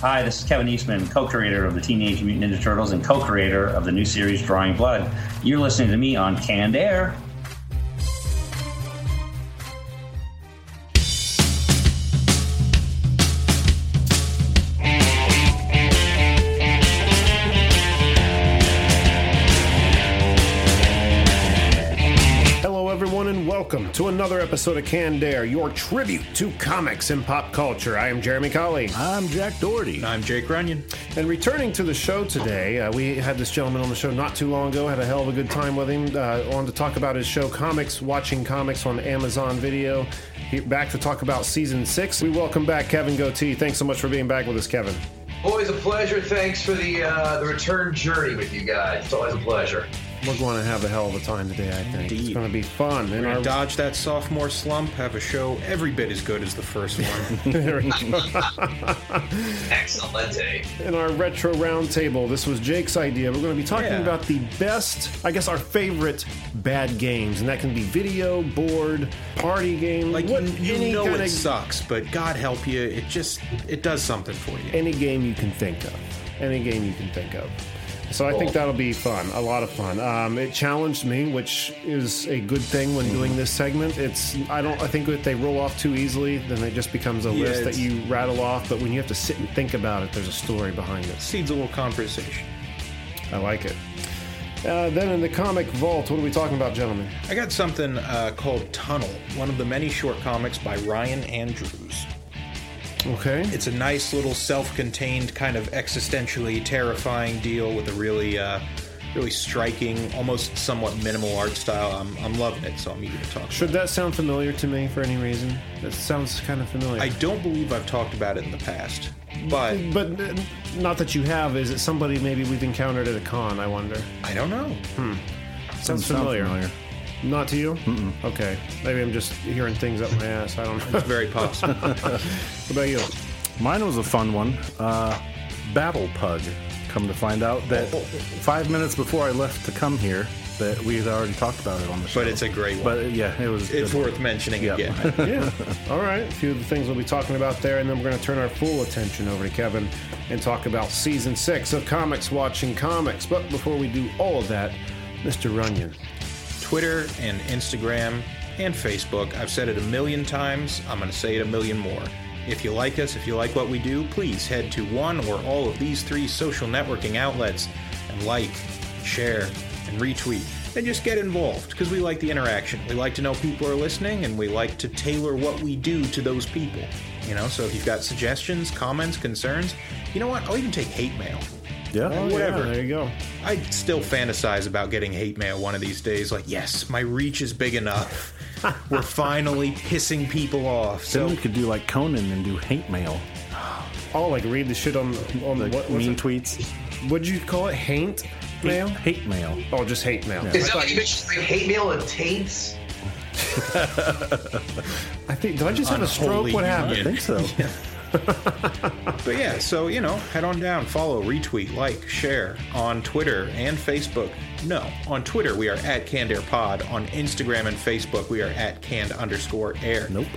Hi, this is Kevin Eastman, co-creator of the Teenage Mutant Ninja Turtles and co-creator of the new series Drawing Blood. You're listening to me on Canned Air. To another episode of Canned Air, your tribute to comics and pop culture. I am Jeremy Colley. I'm Jack Doherty. I'm Jake Runyon. And returning to the show today, uh, we had this gentleman on the show not too long ago, had a hell of a good time with him. Uh, on to talk about his show, Comics, Watching Comics on Amazon Video. He, back to talk about season six. We welcome back Kevin Gootee. Thanks so much for being back with us, Kevin. Always a pleasure. Thanks for the uh, the return journey with you guys. It's always a pleasure. We're going to have a hell of a time today, I think. It's going to be fun. And We're our, gonna dodge that sophomore slump, have a show every bit as good as the first one. there we go. Excellent. in our retro roundtable. This was Jake's idea. We're going to be talking Yeah. about the best, I guess, our favorite bad games, and that can be video, board, party game, like what, you, you any know kind it of sucks, but God help you, it just it does something for you. any game you can think of, any game you can think of. So I think that'll be fun, a lot of fun. Um, it challenged me, which is a good thing when doing this segment. It's I don't I think if they roll off too easily, then it just becomes a Yeah, list that it's- you rattle off. But when you have to sit and think about it, there's a story behind it. Seeds a little conversation. I like it. Uh, then in the comic vault, what are we talking about, gentlemen? I got something uh, called Tunnel, one of the many short comics by Ryan Andrews. Okay. It's a nice little self-contained kind of existentially terrifying deal with a really uh, really striking, almost somewhat minimal art style. I'm, I'm loving it, so I'm eager to talk. Should that sound familiar to me for any reason? That sounds kind of familiar. I don't believe I've talked about it in the past, but but uh, not that you have. Is it somebody maybe we've encountered at a con? I wonder. I don't know. Hmm. Sounds Sound familiar. familiar. Not to you? Mm-mm. Okay. Maybe I'm just hearing things up my ass. I don't know. It's very possible. what about you? Mine was a fun one. Uh, Battle Pug. Come to find out that five minutes before I left to come here, that we had already talked about it on the show. but it's a great one. But yeah, it was. it's good. worth mentioning Yeah. again. yeah. All right. A few of the things we'll be talking about there, and then we're going to turn our full attention over to Kevin and talk about season six of Comics Watching Comics. But before we do all of that, Mr. Runyon. Twitter and Instagram and Facebook. I've said it a million times. I'm going to say it a million more. If you like us, if you like what we do, please head to one or all of these three social networking outlets and like, share, and retweet. And just get involved because we like the interaction. We like to know people are listening and we like to tailor what we do to those people. You know, so if you've got suggestions, comments, concerns, you know what? I'll even take hate mail. Yeah. Oh, Whatever. Yeah, there you go. I still fantasize about getting hate mail one of these days. Like, yes, my reach is big enough. We're finally pissing people off. Then So we could do like Conan and do hate mail, Oh, like read the shit on on like what mean it? tweets. What'd you call it? Haint mail? Hate mail. Oh, just hate mail. Is that like you mentioned like hate mail and taints? I think. Did I just have a stroke? Unholy What happened? union. think so. But yeah, so you know, head on down, follow, retweet, like, share on Twitter and Facebook. No, on Twitter we are at Canned Air Pod. On Instagram and Facebook we are at Canned underscore Air. Nope.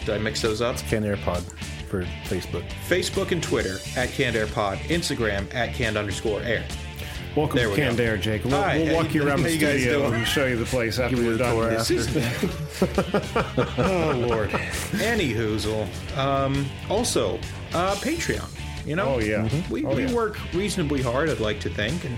Did I mix those up? Canned Air Pod for Facebook. Facebook and Twitter at Canned Air Pod. Instagram at Canned underscore Air. Welcome There to we Canned go. Air, Jake. We'll, we'll walk you you- around the studio and show you the place after we're the done. after. oh Lord. Any hoozle. Um, also, uh, Patreon. You know, Oh, yeah. we, Oh, we yeah. work reasonably hard. I'd like to think, and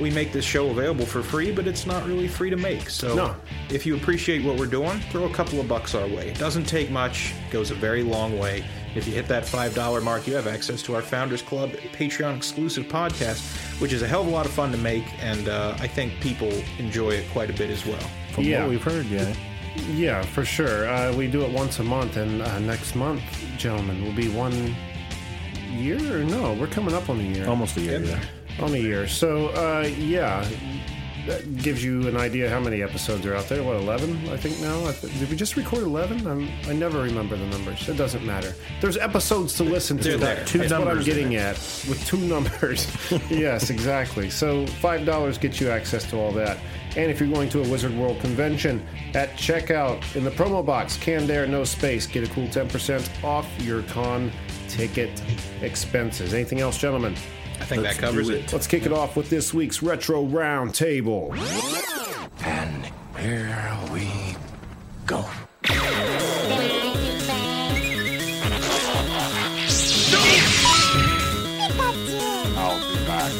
we make this show available for free, but it's not really free to make. So, No. if you appreciate what we're doing, throw a couple of bucks our way. It doesn't take much. Goes a very long way. If you hit that five dollar mark, you have access to our Founders Club Patreon exclusive podcast, which is a hell of a lot of fun to make, and uh, I think people enjoy it quite a bit as well. From Yeah. what we've heard, yeah. Yeah, for sure. Uh, we do it once a month, and uh, next month, gentlemen, will be one year or no? We're coming up on a year. Almost a year, yeah. on a year. So, uh, yeah, that gives you an idea how many episodes are out there. What, 11, I think now? I th- Did we just record 11? I'm, I never remember the numbers. It doesn't matter. There's episodes to listen to. There. Two That's what I'm getting at with two numbers. yes, exactly. So $5 gets you access to all that. And if you're going to a Wizard World convention, at checkout in the promo box, can air, no space, get a cool 10% off your con ticket expenses. Anything else, gentlemen? I think Let's that covers do it. Let's kick it off with this week's retro round table. And here we go. I'll be back.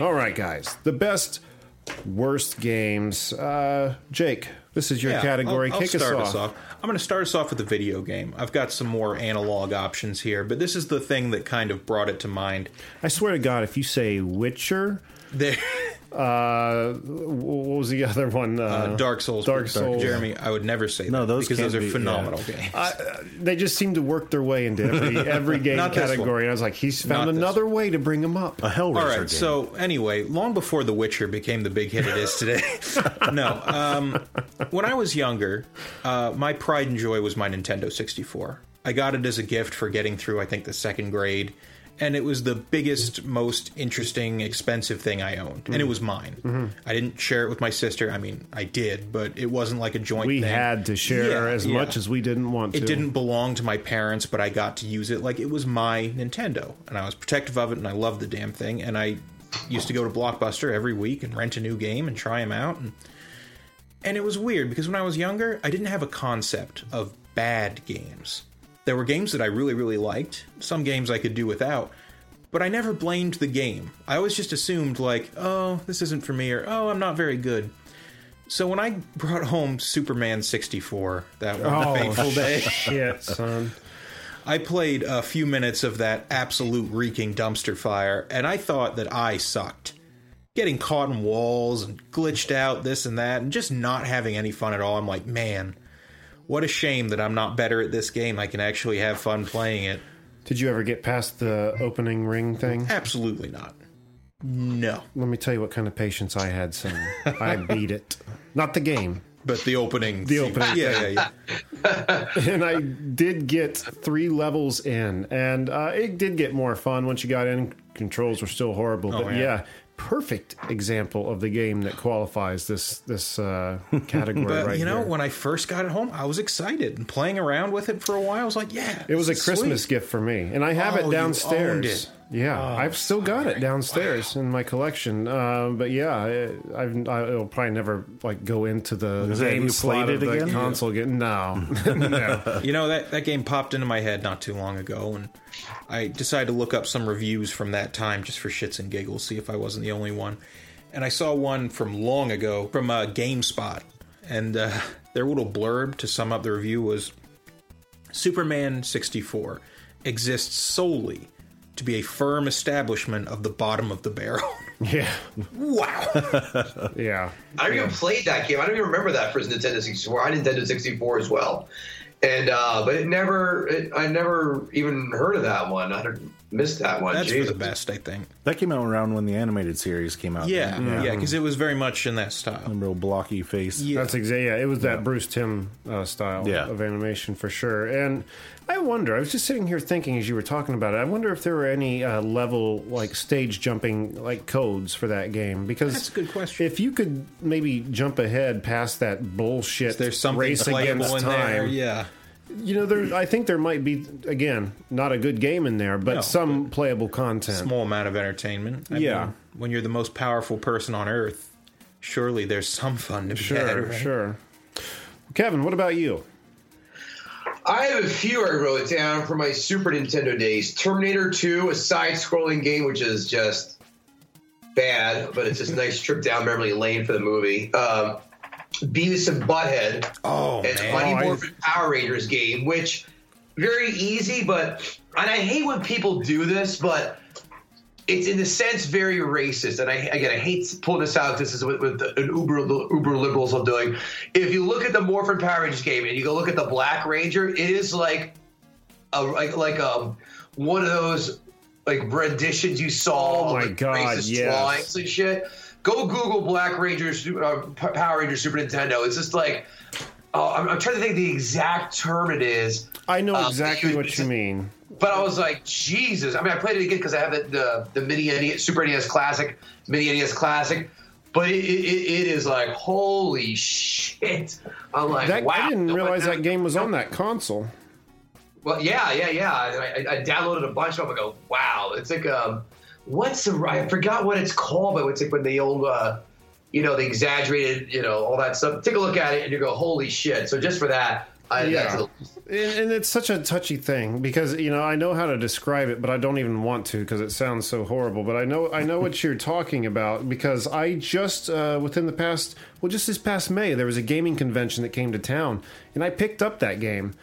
All right, guys. The best, worst games. Uh, Jake, this is your Yeah, category. I'll, I'll Kick start us off. I'm going to start us off with a video game. I've got some more analog options here, but this is the thing that kind of brought it to mind. I swear to God, if you say Witcher, There, uh, what was the other one? Uh, uh, Dark Souls, Dark Souls. Jeremy. I would never say No, that those because those are be- phenomenal games. they just seem to work their way into every, every game category. And I was like, he's found Not another way to bring them up. A Hellraiser All right. game. So anyway, long before The Witcher became the big hit it is today. no, um, when I was younger, uh, my pride and joy was my Nintendo 64. I got it as a gift for getting through, I think, the second grade, and it was the biggest, most interesting, expensive thing I owned, and it mm-hmm. was mine. Mm-hmm. I didn't share it with my sister. I mean, I did, but it wasn't like a joint. We thing. had to share Yeah, as yeah. much as we didn't want to. It didn't belong to my parents, but I got to use it like it was my Nintendo, and I was protective of it, and I loved the damn thing. And I used to go to Blockbuster every week and rent a new game and try them out, and and it was weird because when I was younger, I didn't have a concept of bad games. There were games that I really, really liked. Some games I could do without, but I never blamed the game. I always just assumed like, oh, this isn't for me, or oh, I'm not very good. So when I brought home Superman 64 that one Oh, fateful day, Shit, son. I played a few minutes of that absolute reeking dumpster fire, and I thought that I sucked. Getting caught in walls and glitched out, this and that, and just not having any fun at all. I'm like, man, what a shame that I'm not better at this game. I can actually have fun playing it. Did you ever get past the opening ring thing? Absolutely not. No. Let me tell you what kind of patience I had, son. I beat it. Not the game. But the opening. The opening Yeah, yeah, yeah. and I did get three levels in, and uh, it did get more fun once you got in. Controls were still horrible, but Oh, yeah. yeah. Perfect example of the game that qualifies this this uh, category But right you know, here. when I first got it home, I was excited and playing around with it for a while. I was like, yeah, It was a this Christmas sweet. gift for me, and I have Oh, it downstairs. it. Yeah, I've still got it downstairs in my collection. Uh, but yeah, I, I've I'll probably never like go into the Was game you slot played of it the again? console again. No, no. You know that that game popped into my head not too long ago, and I decided to look up some reviews from that time just for shits and giggles, see if I wasn't the only one. And I saw one from long ago from uh, GameSpot, and uh, their little blurb to sum up the review was: Superman 64 exists solely to be a firm establishment of the bottom of the barrel. yeah, wow. yeah. I don't even played that game. I don't even remember that for Nintendo 64. I had Nintendo 64 as well, and uh, but it never. It, I never even heard of that one. I don't- missed that one. That's for the best, I think. That came out around when the animated series came out. Yeah, yeah, because it was very much in that style. A real blocky face. Yeah. That's exactly. Yeah, it was that Bruce Timm uh, style Yeah. of animation for sure. And I wonder. I was just sitting here thinking as you were talking about it. I wonder if there were any uh, level like stage jumping like codes for that game because That's a good question. If you could maybe jump ahead past that bullshit There's something race playable against time, there. Yeah. you know, there. I think there might be again not a good game in there, but No, some playable content. small amount of entertainment. I Yeah. mean, when you're the most powerful person on earth, surely there's some fun to be Sure, had. right? sure. Kevin, what about you? I have a few I wrote down from my Super Nintendo days. Terminator 2, a side-scrolling game, which is just bad, but it's just a nice trip down memory lane for the movie. Um, Beavis and Butthead, Oh and man, Mighty Morphin Power Rangers game, which very easy, but and I hate when people do this, but it's in a sense very racist. And I again, I hate pulling this out. This is what, what the, an uber uber liberals are doing. If you look at the Morphin Power Rangers game and you go look at the Black Ranger, it is like a like like a one of those like renditions you saw. Oh my like, God, racist yes. and shit. Go Google Black Rangers uh, Power Ranger Super Nintendo. It's just like. Oh, I'm, I'm trying to think the exact term it is. I know Um, exactly it- what you mean. But I was like, Jesus. I mean, I played it again because I have the, the the mini NES, Super NES Classic, mini NES Classic. but it, it, it is like holy shit. I'm like, That, wow. I didn't realize that game was on that console. Well, yeah, yeah, yeah. I, I- I downloaded a bunch of them. I go, wow. It's like um, what's the I forgot what it's called, but it's like when the old, uh, you know, the exaggerated, you know, all that stuff. Take a look at it and you go, holy shit. So just for that, I, Yeah. a, And, and it's such a touchy thing because you know I know how to describe it, but I don't even want to because it sounds so horrible. But I know I know what you're talking about because I just uh, within the past well just this past May there was a gaming convention that came to town and I picked up that game.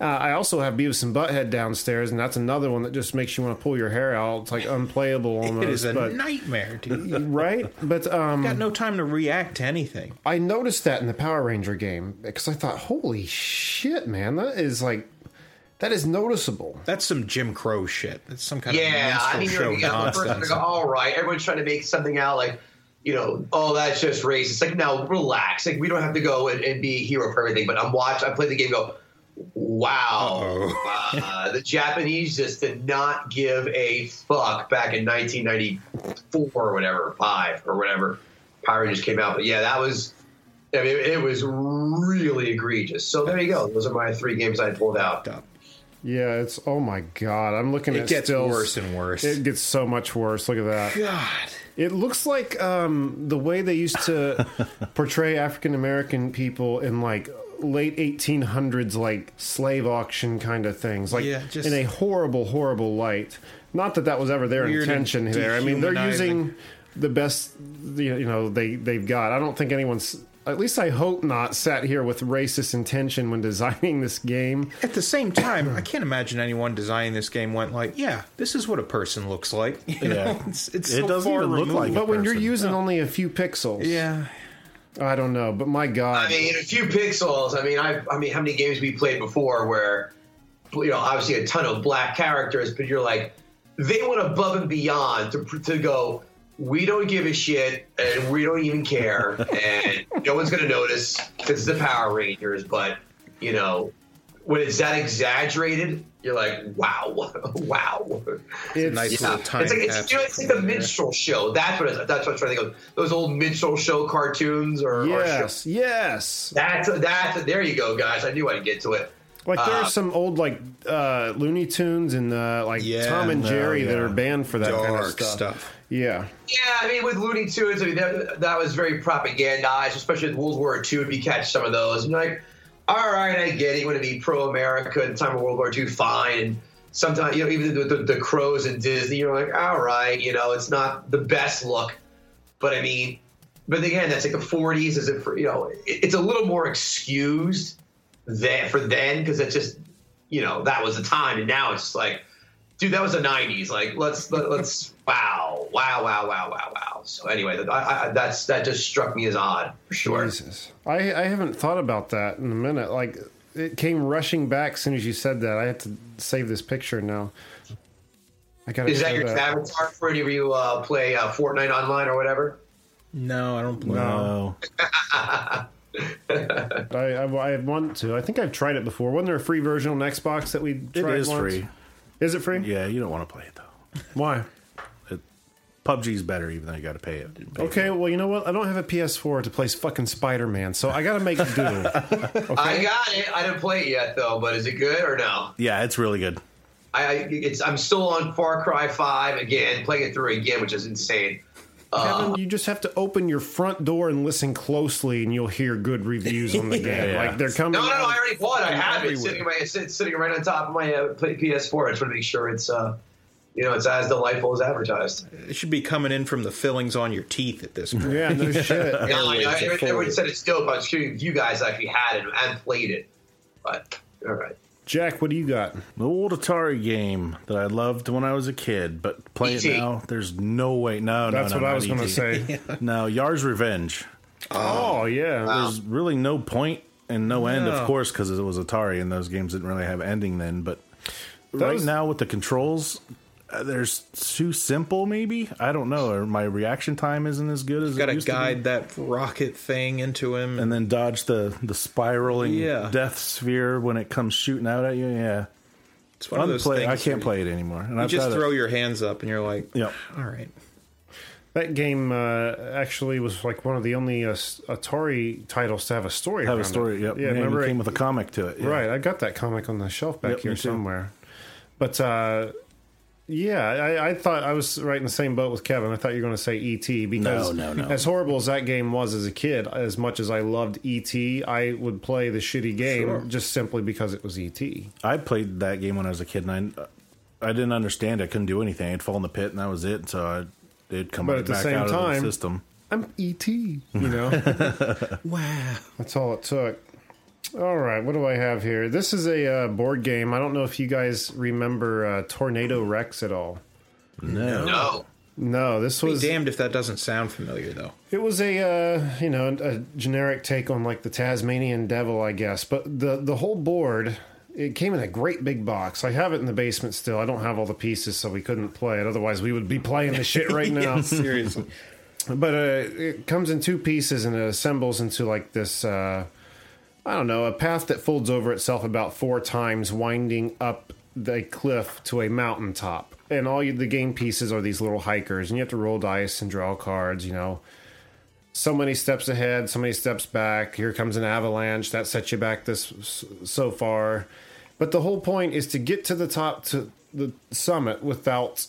Uh, I also have Beavis and Butthead downstairs, and that's another one that just makes you want to pull your hair out. It's like unplayable almost. It is a but, nightmare, dude. right? But um, Got no time to react to anything. I noticed that in the Power Ranger game because I thought, holy shit, man, that is like that is noticeable. That's some Jim Crow shit. That's some kind of yeah. of I mean, minstrel you're, show you got the person to nonsense. go, all right. Everyone's trying to make something out like, you know, oh, that's just racist. Like, now relax. Like, we don't have to go and, and be a hero for everything. But I'm watching. I play the game. Go, wow. Uh, the Japanese just did not give a fuck back in 1994 or whatever, five or whatever. Power Rangers came out. But yeah, that was. I mean, it was really egregious. So there you go. Those are my three games I pulled out. Yeah, it's oh my god. I'm looking It at gets stills. worse and worse. It gets so much worse. Look at that. God. It looks like um, the way they used to portray African American people in like late 1800s, like slave auction kind of things, like Yeah, just- in a horrible, horrible light. Not that that was ever their intention there. I mean, they're using the best you know they they've got. I don't think anyone's. At least I hope not sat here with racist intention when designing this game. At the same time, I can't imagine anyone designing this game went like, "Yeah, this is what a person looks like." You know, Yeah. it's, it's It so doesn't far even look removed. like But when you're person. using only a few pixels, Yeah, I don't know. But my God, I mean, a few pixels. I mean, I, I mean, how many games we played before where, you know, obviously a ton of black characters, but you're like, they went above and beyond to to go. We don't give a shit, and we don't even care, and no one's gonna notice because it's the Power Rangers. But you know, when it's that exaggerated, you're like, wow, wow. it's, nice Yeah. little time It's like it's, you know, it's like the minstrel show. That's what it's, that's what I'm trying to think of. Those old minstrel show cartoons or, or yes, yes. That's that's there you go, guys. I knew I'd get to it. Like there Uh, are some old like uh, Looney Tunes and uh, like Yeah, Tom and no, Jerry that are banned for that kind of stuff. stuff. Yeah, Yeah, I mean with Looney Tunes, I mean that, that was very propagandized, especially with World War II. If you catch some of those, and you're like, all right, I get it. You want to be pro-America in the time of World War II, fine. And sometimes, you know, even the, the, the crows and Disney, you're like, all right, you know, it's not the best look, but I mean, but again, that's like the 40s. Is it for you know? It, it's a little more excused than for then because it's just you know that was the time, and now it's just like, dude, that was the '90s. Like, let's let, let's wow, wow, wow, wow, wow, wow. So anyway, I, I, that's that just struck me as odd for sure. Jesus. I I haven't thought about that in a minute. Like it came rushing back as soon as you said that. I had to save this picture now. I got Is that your avatar for any of you uh, play uh, Fortnite online or whatever? No, I don't. Play. No. No. I, I I want to. I think I've tried it before. Wasn't there a free version on Xbox that we It tried is once? free. Is it free? Yeah, you don't want to play it though. Why? It, PUBG's better, even though you got to pay it. Pay Okay, well, you know what? I don't have a PS4 to play fucking Spider Man, so I got to make do. I got it. I didn't play it yet though, but is it good or no? Yeah, it's really good. I, I it's I'm still on Far Cry Five again, playing it through again, which is insane. Kevin, you just have to open your front door and listen closely, and you'll hear good reviews on the game. Yeah. Like they're coming. No, no, no! I already bought. it. I have it sitting, my, it's sitting right on top of my uh, PS4. I just want to make sure it's, uh, you know, it's as delightful as advertised. It should be coming in from the fillings on your teeth at this point. Yeah, no shit. No, I, I, everyone said it's dope. I was curious if you guys actually had it and played it. But all right, Jack, what do you got? The old Atari game that I loved when I was a kid, but play it now. There's no way. No, no, That's no, what I not was going to E.T.. say. No, Yars' Revenge. Oh yeah, There's really no point and no end, No. of course, because it was Atari, and those games didn't really have ending then. But right was- now with the controls, there's too simple. Maybe I don't know. Or my reaction time isn't as good as Got it to used to be. guide that rocket thing into him. and then dodge the the spiraling Yeah. death sphere when it comes shooting out at you. Yeah, it's one of those things I can't play it anymore. And You I've just got throw it. your hands up and you're like, Yep. all right. That game uh, actually was like one of the only uh, Atari titles to have a story. Have a story. It. Yep. Yeah, and remember it it- came with a comic to it. yeah. Right, I got that comic on the shelf back Yep, here somewhere. But uh, yeah, I, I thought I was right in the same boat with Kevin. I thought you were going to say ET because No, no, no. as horrible as that game was as a kid, as much as I loved ET, I would play the shitty game Sure. just simply because it was E ET. I played that game when I was a kid, and I, I didn't understand. I couldn't do anything. I'd fall in the pit, and that was it. So I, it'd come But right at the back same out of the system. I'm ET, you know. Wow. That's all it took. All right, what do I have here? This is a uh, board game. I don't know if you guys remember uh, Tornado Rex at all. No. No. No, this Be was damned if that doesn't sound familiar, though. it was a uh, you know a generic take on like the Tasmanian Devil, I guess. But the the whole board it came in a great big box. I have it in the basement still. I don't have all the pieces, so we couldn't play it. Otherwise, we would be playing the shit right now. Seriously. But uh, it comes in two pieces and it assembles into like this. Uh, I don't know, a path that folds over itself about four times, winding up the cliff to a mountaintop. And all you, the game pieces are these little hikers, and you have to roll dice and draw cards. You know, so many steps ahead, so many steps back. Here comes an avalanche that sets you back this so far. But the whole point is to get to the top to the summit without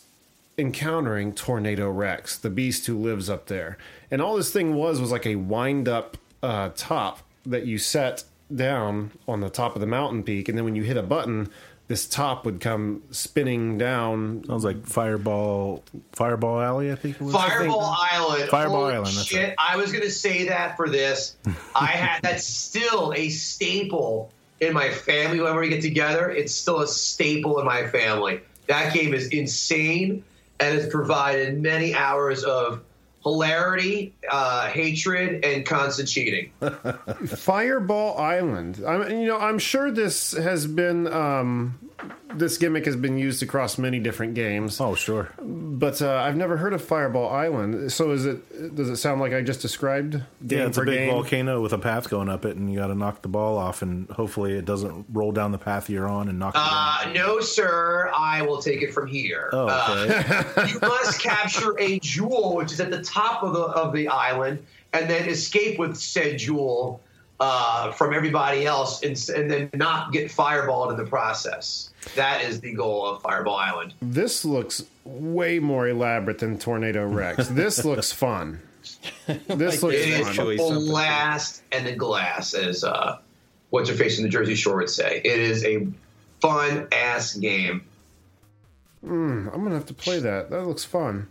encountering Tornado Rex, the beast who lives up there. And all this thing was was like a wind up uh, top that you set down on the top of the mountain peak, and then when you hit a button, this top would come spinning down. Sounds like Fireball, Fireball Alley. I think it was. Fireball Island. Fireball Holy Island, that's Shit. right. I was going to say that for this. I had that's still a staple in my family. Whenever we get together, it's still a staple in my family. That game is insane and it's provided many hours of hilarity, uh, hatred, and constant cheating. Fireball Island. I'm, you know, I'm sure this has been um, this gimmick has been used across many different games, Oh, sure. but uh, I've never heard of Fireball Island. So, is it? Does it sound like I just described? Game Yeah, it's a big game? volcano with a path going up it, and you got to knock the ball off, and hopefully it doesn't roll down the path you're on and knock you down. Uh, no, sir. I will take it from here. Oh, Uh, you must capture a jewel, which is at the top of the of the island, and then escape with said jewel uh, from everybody else, and, and then not get fireballed in the process. That is the goal of Fireball Island. This looks way more elaborate than Tornado Rex. this looks fun. This looks It is fun. Actually, a blast and the glass, as uh, what's her face in the Jersey Shore would say. It is a fun ass game. I'm gonna have to play that. That looks fun.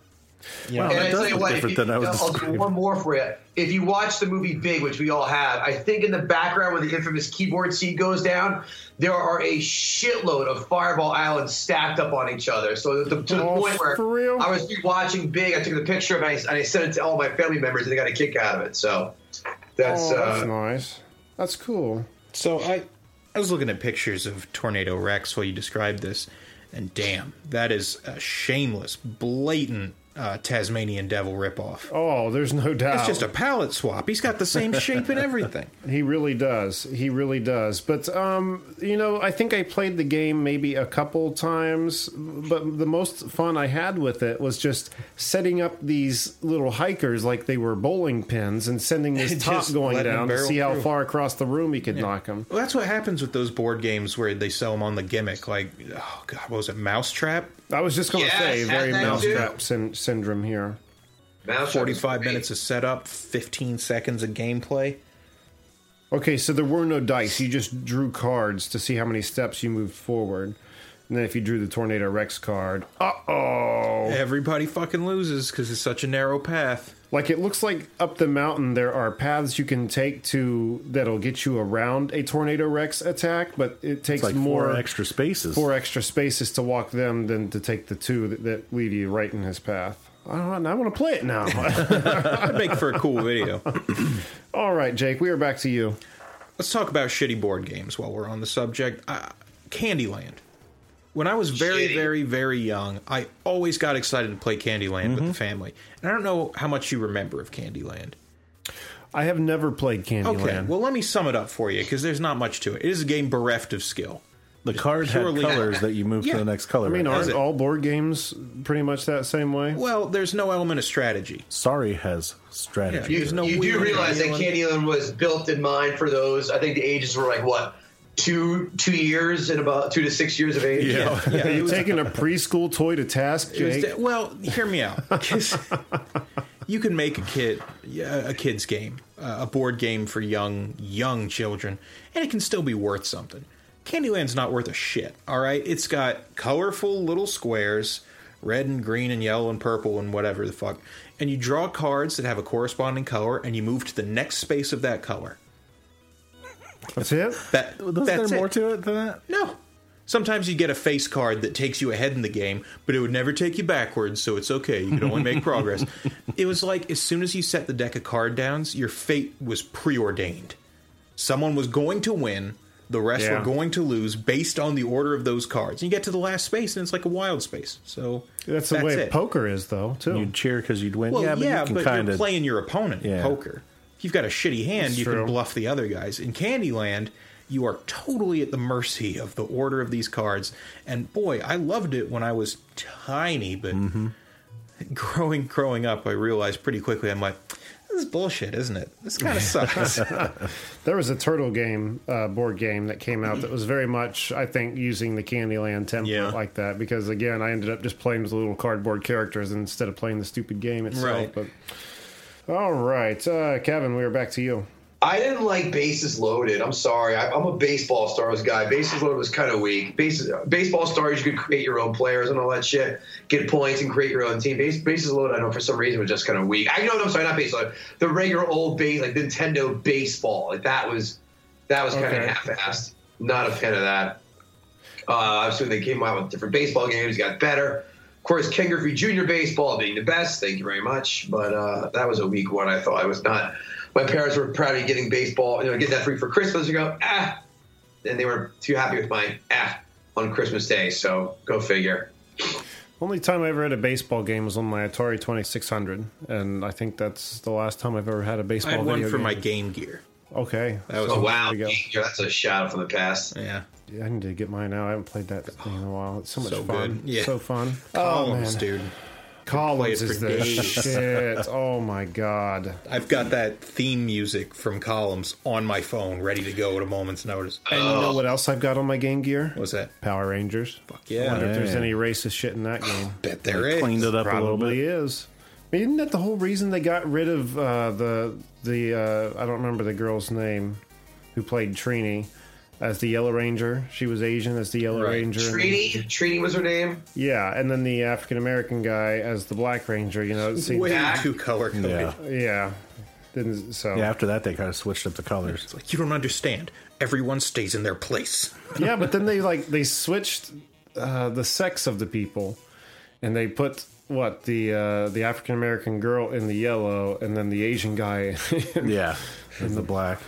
Wow, And that I does tell you what, different you, than I was I'll do one more for you. If you watch the movie Big, which we all have, I think in the background where the infamous keyboard seat goes down, there are a shitload of Fireball Islands stacked up on each other. So the, to the Oh, point where for real? I was watching Big, I took the picture and I, and I sent it to all my family members, and they got a kick out of it. So that's, oh, that's uh, nice. That's cool. So I, I was looking at pictures of Tornado Rex while you described this, and damn, that is a shameless, blatant uh, Tasmanian Devil ripoff. Oh, there's no doubt. It's just a palette swap. He's got the same shape and everything. He really does. He really does. But um, you know, I think I played the game maybe a couple times, but the most fun I had with it was just setting up these little hikers like they were bowling pins and sending this top going down to see how through. far across the room he could knock them. Well, that's what happens with those board games where they sell them on the gimmick. Like, oh god, what was it, Mousetrap? I was just going to Yes, say, very that- that too. mousetrap syn- syndrome here. Mouse Forty-five minutes of setup, fifteen seconds of gameplay. Okay, so there were no dice. You just drew cards to see how many steps you moved forward. And then if you drew the Tornado Rex card, uh oh. Everybody fucking loses because it's such a narrow path. Like it looks like up the mountain there are paths you can take to that'll get you around a Tornado Rex attack, but it takes like more four extra spaces. four extra spaces to walk them than to take the two that, that lead you right in his path. I don't know. I want to play it now. I'd make for a cool video. All right, Jake, we are back to you. Let's talk about shitty board games while we're on the subject. Uh, Candyland. When I was very, Shitty. very, very young, I always got excited to play Candyland with the mm-hmm. family. And I don't know how much you remember of Candyland. I have never played Candyland. Okay, well, let me sum it up for you because there's not much to it. It is a game bereft of skill. The card had colors that you move Yeah. to the next color. I mean, right? aren't all board games pretty much that same way? Well, there's no element of strategy. Sorry has strategy. Yeah. You, no you do realize that. Candyland was built in mind for those. I think the ages were like what two two years and about two to six years of age. Yeah, yeah. Are you taking a preschool toy to task, It was well, hear me out. you can make a kid a kid's game, uh, a board game for young young children, and it can still be worth something. Candyland's not worth a shit. All right, it's got colorful little squares, red and green and yellow and purple and whatever the fuck, and you draw cards that have a corresponding color, and you move to the next space of that color. That's it. Wasn't That there that's more it. to it than that? No. Sometimes you get a face card that takes you ahead in the game, but it would never take you backwards, so it's okay. You can only make progress. It was like as soon as you set the deck of card downs, your fate was preordained. Someone was going to win, the rest Yeah. were going to lose based on the order of those cards. And you get to the last space, and it's like a wild space. So That's the way it. poker is, though, too. You'd cheer because you'd win. Well, yeah, but you can kind you're of. playing your opponent in Yeah. poker. You've got a shitty hand, That's you true. can bluff the other guys. In Candyland, you are totally at the mercy of the order of these cards. And boy, I loved it when I was tiny, but Mm-hmm. growing growing up, I realized pretty quickly I'm like, this is bullshit, isn't it? This kind of sucks. There was a turtle game, uh, board game that came out that was very much, I think, using the Candyland template Yeah. like that. Because again, I ended up just playing with the little cardboard characters instead of playing the stupid game itself. Right. But all right, uh, Kevin, we are back to you. I didn't like bases loaded. I'm sorry. I, I'm a baseball stars guy. Bases loaded was kind of weak. Bases, baseball stars, you could create your own players and all that shit, get points and create your own team. Base, bases loaded, I know for some reason was just kind of weak. I know, no, I'm sorry, not base loaded. The regular old base, like Nintendo baseball, like that was that was kind Okay. of half-assed. Not a fan of that. Uh, obviously, they came out with different baseball games, got better. Of course, Ken Griffey Jr. baseball being the best. Thank you very much. But uh, that was a weak one. I thought I was not. My parents were proud of getting baseball, you know, getting that free for Christmas. You go ah, and they were too happy with my ah on Christmas Day. So go figure. Only time I ever had a baseball game was on my Atari 2600, and I think that's the last time I've ever had a baseball had one video for game. my Game Gear. Okay. That was Oh wow, there you go. Yeah, that's a shout out from the past. Yeah. Yeah, I need to get mine out. I haven't played that thing in a while. It's so much So fun. good. Yeah. So fun. Columns, oh, man. dude. Columns play it is the days. shit. Oh my god. I've got that theme music from Columns on my phone ready to go at a moment's notice. And you know what else I've got on my Game Gear? What's that? Power Rangers. Fuck I yeah. wonder if there's any racist shit in that game. Bet there They is. cleaned it up a little Probably bit. is. I mean, isn't that the whole reason they got rid of uh, the the uh, I don't remember the girl's name who played Trini as the Yellow Ranger. She was Asian as the Yellow Right. Ranger. and- Trini, Trini was her name. yeah, and then the African American guy as the Black Ranger. You know, it seemed, Way Yeah. too color coded. Yeah. yeah. Didn't so Yeah, after that, they kind of switched up the colors. It's like you don't understand. Everyone stays in their place. yeah, but then they like they switched uh, the sex of the people, and they put what the uh, the African American girl in the yellow, and then the Asian guy. in- Yeah, in the black.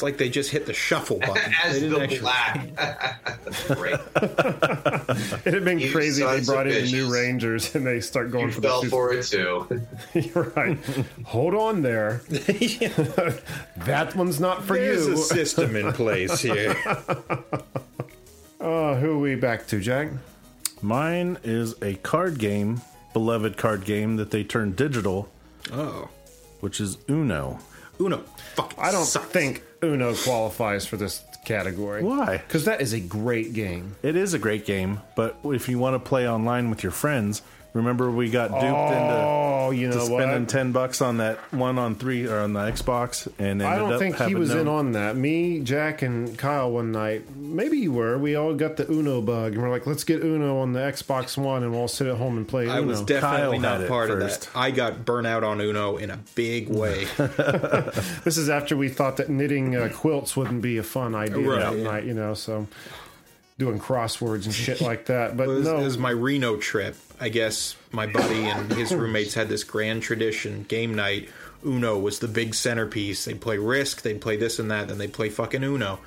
It's like they just hit the shuffle button. As They didn't the actually- black. That's great. It'd have been You crazy if they brought in the new. Rangers and they start going You for fell the for it too. You're right. Hold on there. that one's not for There's you. There's a system in place here. Uh, who are we back to, Jack? Mine is a card game, beloved card game that they turned digital, Oh, which is Uno. Uno. Fuck. I don't sucks. think Uno qualifies for this category. Why? Because that is a great game. It is a great game, but if you want to play online with your friends, remember we got duped Oh, you into know to spending what? ten bucks on that one on three or on the Xbox, and ended I don't up think he was no, in on that. Me, Jack, and Kyle one night. Maybe you were. We all got the Uno bug, and we're like, let's get Uno on the Xbox One, and we'll all sit at home and play I Uno. was definitely Kyle not part of first. that. I got burnt out on Uno in a big way. This is after we thought that knitting uh, quilts wouldn't be a fun idea Right, that yeah. night, you know. So doing crosswords and shit like that. But It was, no, it was my Reno trip. I guess my buddy and his roommates had this grand tradition game night. Uno was the big centerpiece. They'd play Risk, they'd play this and that, then they'd play fucking Uno.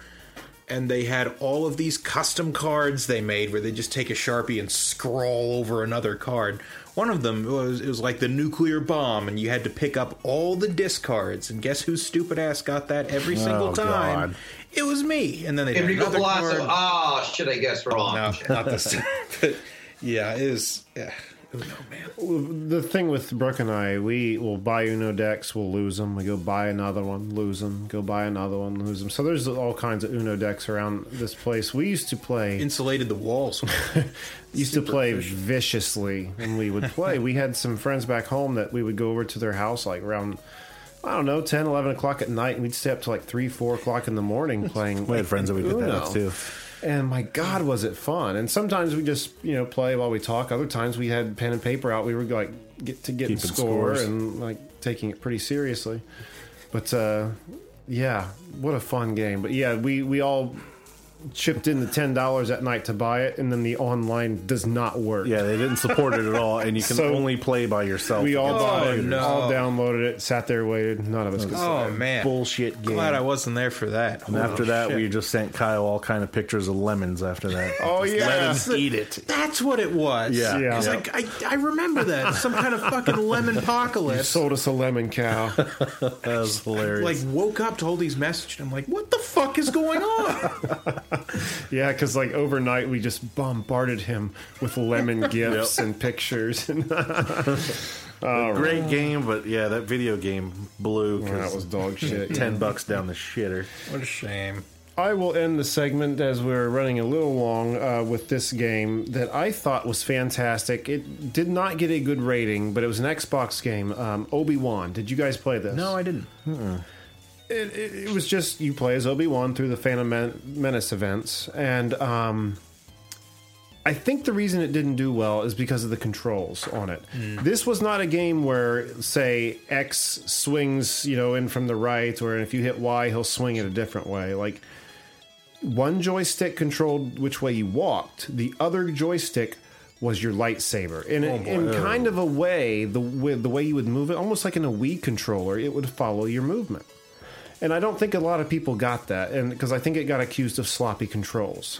and they had all of these custom cards they made where they just take a sharpie and scrawl over another card. One of them was it was like the nuclear bomb, and you had to pick up all the discards. And guess whose stupid ass got that every single Oh, time? God. It was me. And then they did Enrico another Palazzo. card. Oh, shit, I guess wrong. No, not this. but yeah, it is. Yeah, Uno, man. The thing with Brooke and I, we will buy Uno decks, we'll lose them. We go buy another one, lose them. Go buy another one, lose them. So there's all kinds of Uno decks around this place. We used to play. Insulated the walls. used to play viciously when we would play. we had some friends back home that we would go over to their house like around, I don't know, 10, 11 o'clock at night, and we'd stay up to like 3, 4 o'clock in the morning playing. We had friends that we did that with too. And my God, was it fun! And sometimes we just you know play while we talk. Other times we had pen and paper out. We were like get to get Keeping score scores. and like taking it pretty seriously. But uh, yeah, what a fun game! But yeah, we we all chipped in the ten dollars at night to buy it, and then the online does not work. Yeah, they didn't support it at all, and you can So- only play by yourself. We all against bought it, computers. Oh, no. all downloaded it, sat there, waited. None of us could. Oh man, bullshit game. Glad I wasn't there for that. And after that, we just sent Kyle all kind of pictures of lemons. After that, Oh, Just yeah. let him eat it. That's what it was. Yeah. Yeah. It's like I, I remember that some kind of fucking lemon apocalypse. Sold us a lemon cow. That was hilarious. like woke up to all these messages. and I'm like, what the fuck is going on? yeah, because like overnight we just bombarded him with lemon gifts and pictures. And Great game, but yeah, that video game blew. 'cause that was dog shit. ten bucks down the shitter. what a shame. I will end the segment as we're running a little long uh, with this game that I thought was fantastic. It did not get a good rating, but it was an Xbox game. Um, Obi Wan. Did you guys play this? No, I didn't. It, it, it was just you play as Obi Wan through the Phantom Men- Menace events, and um, I think the reason it didn't do well is because of the controls on it. This was not a game where, say, X swings, you know, in from the right, or if you hit Y, he'll swing it a different way. Like one joystick controlled which way you walked, the other joystick was your lightsaber. In, a, in kind of a way, the way, the way you would move it, almost like in a Wii controller, it would follow your movement. And I don't think a lot of people got that, and because I think it got accused of sloppy controls.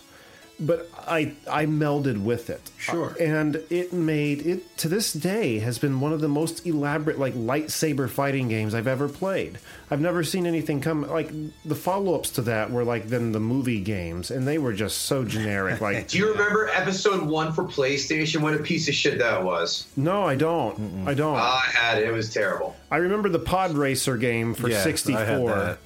But I I melded with it. Sure. Uh, and it made it to this day has been one of the most elaborate like lightsaber fighting games I've ever played. I've never seen anything come like the follow-ups to that were like then the movie games and they were just so generic like Do you remember episode one for PlayStation? What a piece of shit that was. No, I don't. I don't. I had it. It was terrible. I remember the Pod Racer game for Yes, I had 64.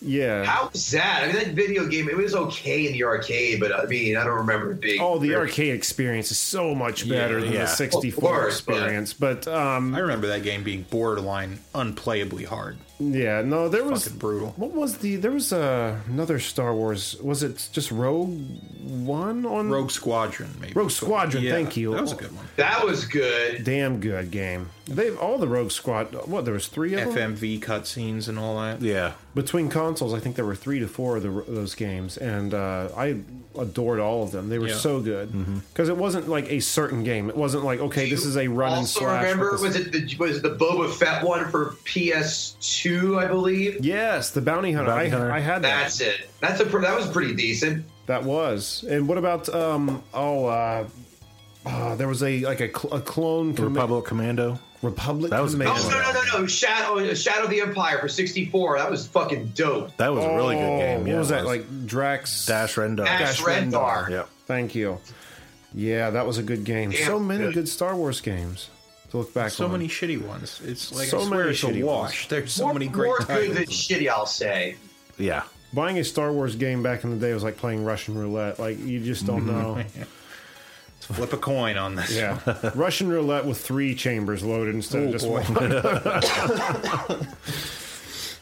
That. Yeah. How was that? I mean, that video game, it was okay in the arcade, but I mean, I don't remember it being. Oh, the very- arcade experience is so much better than yeah. the 64 Of course, yeah. experience. But um, I remember that game being borderline unplayably hard. yeah, no, there was Fucking brutal. What was the? There was uh, another Star Wars. Was it just Rogue One on Rogue Squadron, maybe. Rogue Squadron, Yeah, thank you. That was a good one. That was good. Damn good game. They've all the Rogue Squad. What there was three of them FMV cutscenes and all that. Yeah, between consoles. I think there were three to four of the, those games, and uh, I adored all of them. They were Yeah. so good because it wasn't like a certain game. It wasn't like okay, this is a run and also slash. remember, with was it the was it the Boba Fett one for PS2, I believe? Yes, the bounty hunter. Bounty I, Hunter. I had that. That's it. That's a pr- that was pretty decent. That was. And what about um? Oh, uh, uh there was a like a, cl- a clone the comm- Republic Commando. Republic. That was a good Commando. Oh no no no no! Shadow Shadow of the Empire for 64. That was fucking dope. That was a really good oh, game. Oh, Yeah, What was it that like? Drax Dash Rendar? Dash Dash Rendar. Yep. Thank you. Yeah, that was a good game. Damn so many good. good Star Wars games to look back So on. many shitty ones. It's like So I swear many it's a shitty wash. ones. There's so more, many great more good than titles. shitty, I'll say. Yeah. Buying a Star Wars game back in the day was like playing Russian roulette. Like you just don't know. Flip a coin on this. Yeah, Russian roulette with three chambers loaded instead of Oh, just boy. one.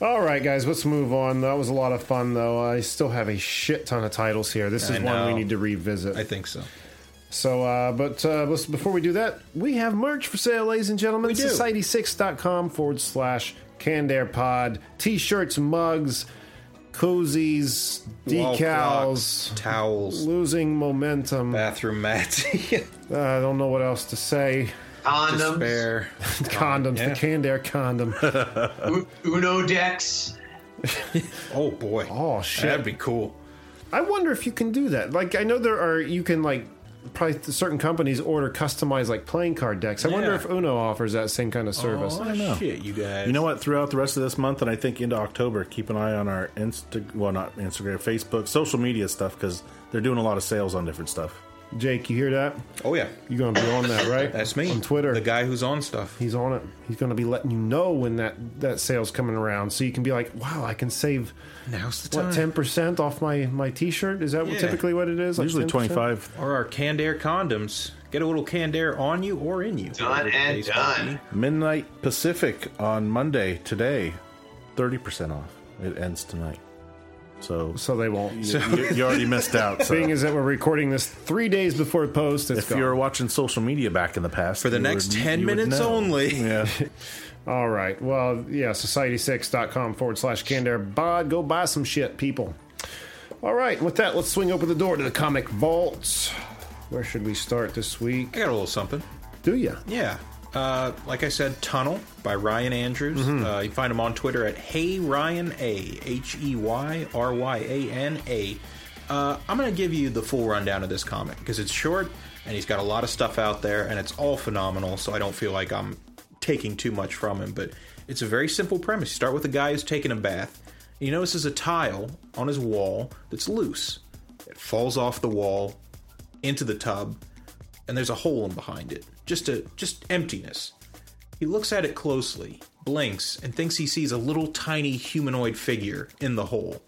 All right, guys, let's move on. That was a lot of fun, though. I still have a shit ton of titles here. This is one we need to revisit. I think so. So, uh, but uh, let's- before we do that, we have merch for sale, ladies and gentlemen. We do. Society6.com forward slash Canned Air Pod. T shirts, mugs, koozies, Wall decals. clocks, towels, Losing momentum. Uh, bathroom mats, I don't know what else to say. Condoms, despair. Condoms, yeah. the Canned Air condom. U- Uno decks. Oh boy. Oh, shit. That'd be cool. I wonder if you can do that. Like, I know there are, you can, like, probably certain companies order customized, like, playing card decks. I wonder if Uno offers that same kind of service. Oh, shit, you guys. You know what? Throughout the rest of this month and I think into October, keep an eye on our Insta, well, not Instagram, Facebook, social media stuff because they're doing a lot of sales on different stuff. Jake, you hear that? Oh yeah, You're going to be on that, right? that's me On Twitter. The guy who's on stuff. He's on it. He's going to be letting you know when that, that sale's coming around. So you can be like, wow, I can save, Now's the what, 10% off my, my t shirt? Is that what Yeah. typically what it is? Like Usually 10%? 25 Or our canned air condoms. Get a little canned air on you or in you. Done Whatever the and case may done. be. midnight Pacific on Monday today, 30% off. It ends tonight. So, So they won't. you, you- you already missed out. So. Being is that we're recording this three days before the post, it's if gone. you were watching social media back in the past, For the next would- 10 minutes only. Yeah. All right. Well, yeah, society6.com forward slash Canned Air Pod. Go buy some shit, people. All right. With that, let's swing open the door to the comic vaults. Where should we start this week? I got a little something. Do ya? Yeah. Uh, like I said, Tunnel by Ryan Andrews. Uh, you find him on Twitter at Hey Ryan A. H E Y R Y A N A. Uh, I'm going to give you the full rundown of this comic because it's short and he's got a lot of stuff out there and it's all phenomenal, so I don't feel like I'm taking too much from him. But it's a very simple premise. You start with a guy who's taking a bath. He notices a tile on his wall that's loose. It falls off the wall into the tub and there's a hole in behind it. Just a just emptiness. He looks at it closely, blinks, and thinks he sees a little tiny humanoid figure in the hole.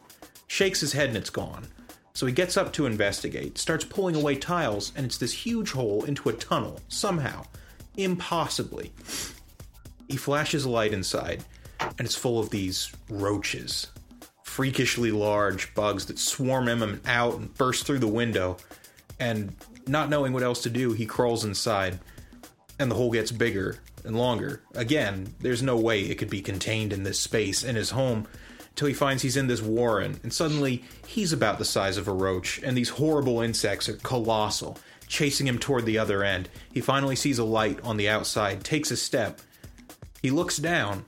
Shakes his head and it's gone. So he gets up to investigate, starts pulling away tiles, and it's this huge hole into a tunnel, somehow. Impossibly. He flashes a light inside, and it's full of these roaches. Freakishly large bugs that swarm him out and burst through the window. And not knowing what else to do, he crawls inside, and the hole gets bigger and longer. Again, there's no way it could be contained in this space in his home until he finds he's in this warren, and suddenly he's about the size of a roach, and these horrible insects are colossal, chasing him toward the other end. He finally sees a light on the outside, takes a step. He looks down,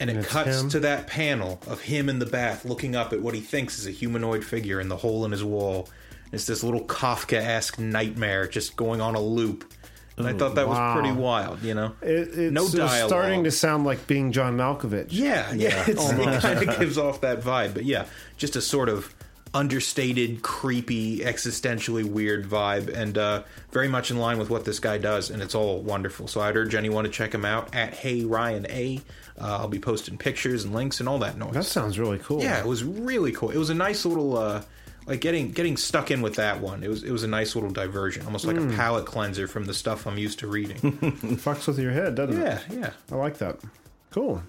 and it it's cuts him? to that panel of him in the bath looking up at what he thinks is a humanoid figure in the hole in his wall. It's this little Kafka esque nightmare just going on a loop. And I thought that wow. was pretty wild, you know? It, it's no dialogue. starting to sound like being John Malkovich. Yeah, yeah. It's, it kind of gives off that vibe. But yeah, just a sort of understated, creepy, existentially weird vibe, and uh, very much in line with what this guy does, and it's all wonderful. So I'd urge anyone to check him out at Hey Ryan A. Uh, I'll be posting pictures and links and all that noise. That sounds really cool. yeah, it was really cool. It was a nice little. Uh, like getting getting stuck in with that one, it was it was a nice little diversion, almost like a hmm. palate cleanser from the stuff I'm used to reading. It fucks with your head, doesn't yeah, it? yeah. Yeah. I like that. Cool.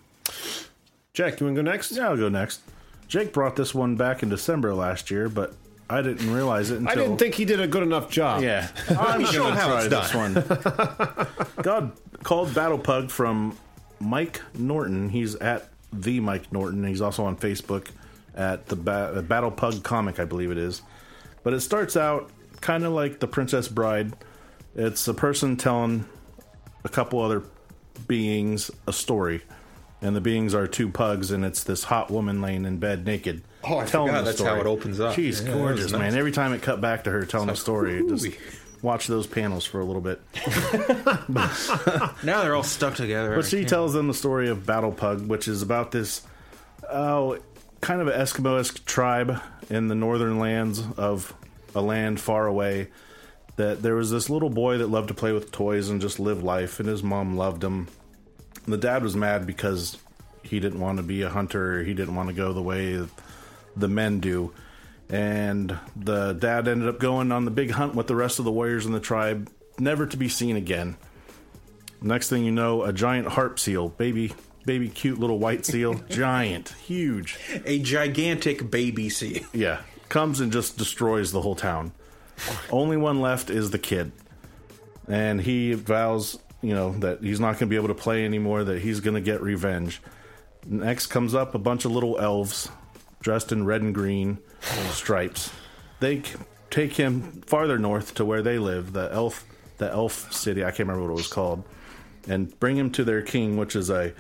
Jack, you want to go next? Yeah, I'll go next. Jake brought this one back in December last year, but I didn't realize it until I didn't think he did a good enough job. Yeah, I'm Show gonna him how try it's this one. God called Battle Pug from Mike Norton. He's at the Mike Norton. He's also on Facebook at the ba- Battle Pug comic, I believe it is. But it starts out kind of like the Princess Bride. It's a person telling a couple other beings a story. And the beings are two pugs, and it's this hot woman laying in bed naked. Oh, I telling forgot the that's story. how it opens up. She's Yeah, gorgeous, nice. man. Every time it cut back to her telling the story, just watch those panels for a little bit. Now they're all stuck together. But she tells them the story of Battle Pug, which is about this, oh, kind of an Eskimo-esque tribe in the northern lands of a land far away. That there was this little boy that loved to play with toys and just live life, and his mom loved him. And the dad was mad because he didn't want to be a hunter. He didn't want to go the way the men do. And the dad ended up going on the big hunt with the rest of the warriors in the tribe, never to be seen again. Next thing you know, a giant harp seal, baby, baby, cute little white seal, giant, huge, a gigantic baby seal. yeah, comes and just destroys the whole town. Only one left is the kid, and he vows, you know, that he's not going to be able to play anymore. That he's going to get revenge. Next comes up a bunch of little elves dressed in red and green stripes. They take him farther north to where they live, the elf, the elf city. I can't remember what it was called, and bring him to their king, which is a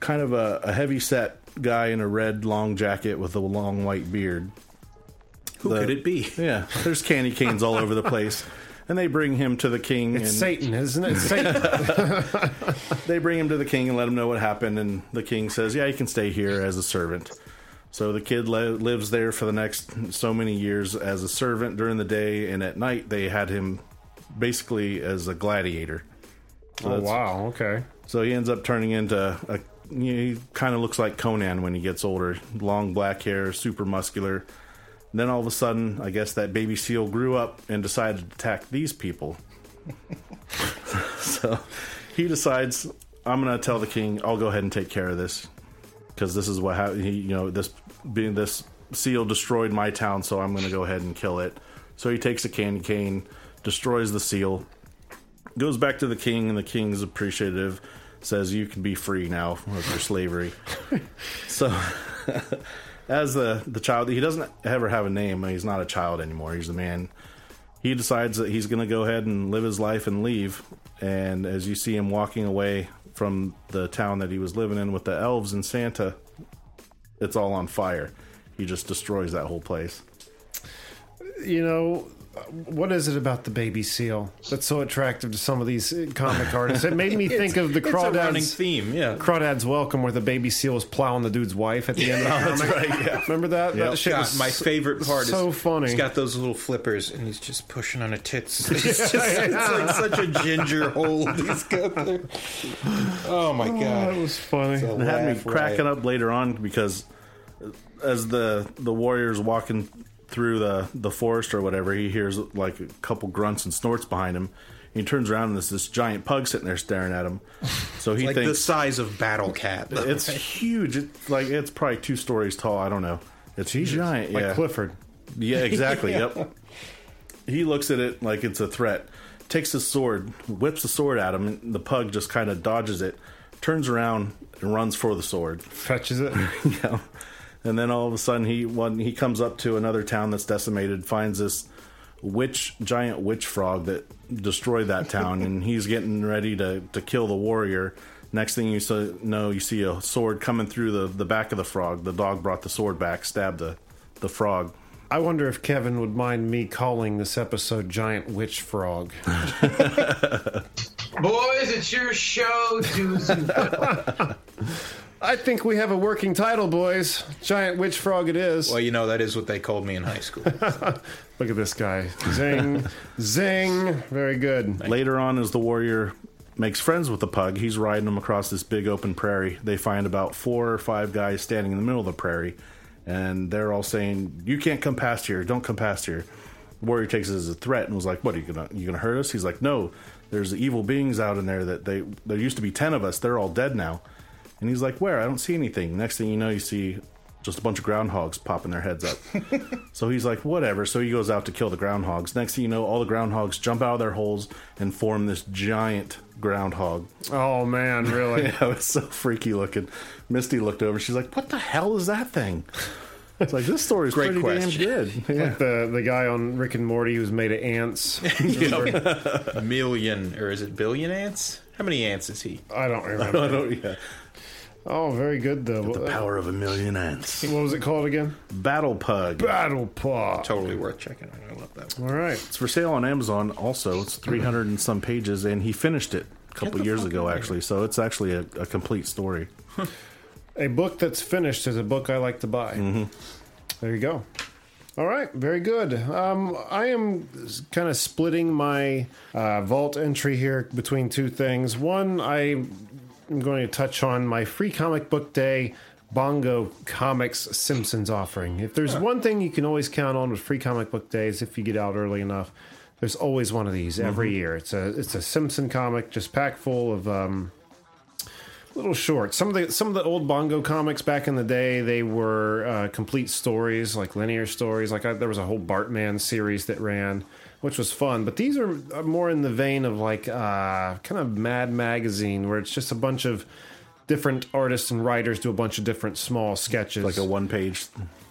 kind of a, a heavy set guy in a red long jacket with a long white beard. Who could it be? Yeah, there's candy canes all over the place. And they bring him to the king. It's and Satan, isn't it? Satan. they bring him to the king and let him know what happened. And the king says, "Yeah, you can stay here as a servant." So the kid li- lives there for the next so many years as a servant during the day, and at night they had him basically as a gladiator. So oh wow. Okay. So he ends up turning into a. He kind of looks like Conan when he gets older. Long black hair, super muscular. then all of a sudden, I guess that baby seal grew up and decided to attack these people. so he decides, I'm going to tell the king, I'll go ahead and take care of this because this is what ha- he, you know, this being this seal destroyed my town, so I'm going to go ahead and kill it. So he takes a candy cane, destroys the seal, goes back to the king, and the king's appreciative, says, "You can be free now of your slavery." so, as the the child, he doesn't ever have a name. He's not a child anymore. He's a man. He decides that he's going to go ahead and live his life and leave. And as you see him walking away from the town that he was living in with the elves and Santa, it's all on fire. He just destroys that whole place. You know, what is it about the baby seal that's so attractive to some of these comic artists? It made me think of the It's a Crawdads. theme, yeah. Crawdads Welcome, where the baby seal is plowing the dude's wife at the end of the comic. right, yeah. Remember that? Yep. That shit God, was my favorite part so is funny. He's got those little flippers, and he's just pushing on a tits. It's, just, it's like such a ginger hold he's got there. Oh my Oh, god! that was funny. It had me cracking riot. up later on because as the the warrior's walking through the the forest or whatever, he hears like a couple grunts and snorts behind him. He turns around and there's this giant pug sitting there staring at him. So he Like the size of Battle Cat. it's huge. It's like it's probably two stories tall. I don't know. It's giant. like yeah, Clifford. yeah, exactly. Yep. He looks at it like it's a threat. Takes his sword, whips the sword at him, and the pug just kind of dodges it, turns around and runs for the sword. Fetches it. yeah. And then all of a sudden, he when he comes up to another town that's decimated, finds this witch, giant witch frog that destroyed that town, and he's getting ready to to kill the warrior. Next thing you so- know, you see a sword coming through the, the back of the frog. The dog brought the sword back, stabbed the the frog. I wonder if Kevin would mind me calling this episode Giant Witch Frog. Boys, it's your show, dudes and I think we have a working title, boys. Giant Witch Frog it is. well, you know that is what they called me in high school. Look at this guy. Zing. Zing. Very good. Later on, as the warrior makes friends with the pug, he's riding them across this big open prairie. They find about four or five guys standing in the middle of the prairie, and they're all saying, "You can't come past here. Don't come past here." The warrior takes it as a threat and was like, "What are you gonna you gonna hurt us?" He's like, "No, there's evil beings out in there that they there used to be ten of us. They're all dead now." And he's like, "Where? I don't see anything." Next thing you know, you see just a bunch of groundhogs popping their heads up. so he's like, "Whatever." So he goes out to kill the groundhogs. Next thing you know, all the groundhogs jump out of their holes and form this giant groundhog. Oh, man, really? Yeah, it was so freaky looking. Misty looked over. She's like, "What the hell is that thing?" It's like this story's Great pretty question. damn good. Yeah. Like the, the guy on Rick and Morty who's made of ants. Remember? Million, or is it billion ants? How many ants is he? I don't I remember. don't, yeah. Oh, very good, though. The power of a million ants. What was it called again? Battle Pug. Battle Pug. Totally worth checking out. I love that one. All right. It's for sale on Amazon. Also, it's 300 and some pages, and he finished it a couple years ago, actually. So it's actually a, a complete story. A book that's finished is a book I like to buy. Mm-hmm. There you go. All right, very good. Um, I am kind of splitting my uh, vault entry here between two things. One, I am going to touch on my free comic book day Bongo Comics Simpsons offering. If there's one thing you can always count on with free comic book days, if you get out early enough, there's always one of these every year. It's a it's a Simpson comic, just packed full of um, little short. Some of the some of the old Bongo comics back in the day, they were uh, complete stories, like linear stories. Like I, there was a whole Bartman series that ran, which was fun. But these are more in the vein of like uh, kind of Mad Magazine, where it's just a bunch of different artists and writers do a bunch of different small sketches. Like a one page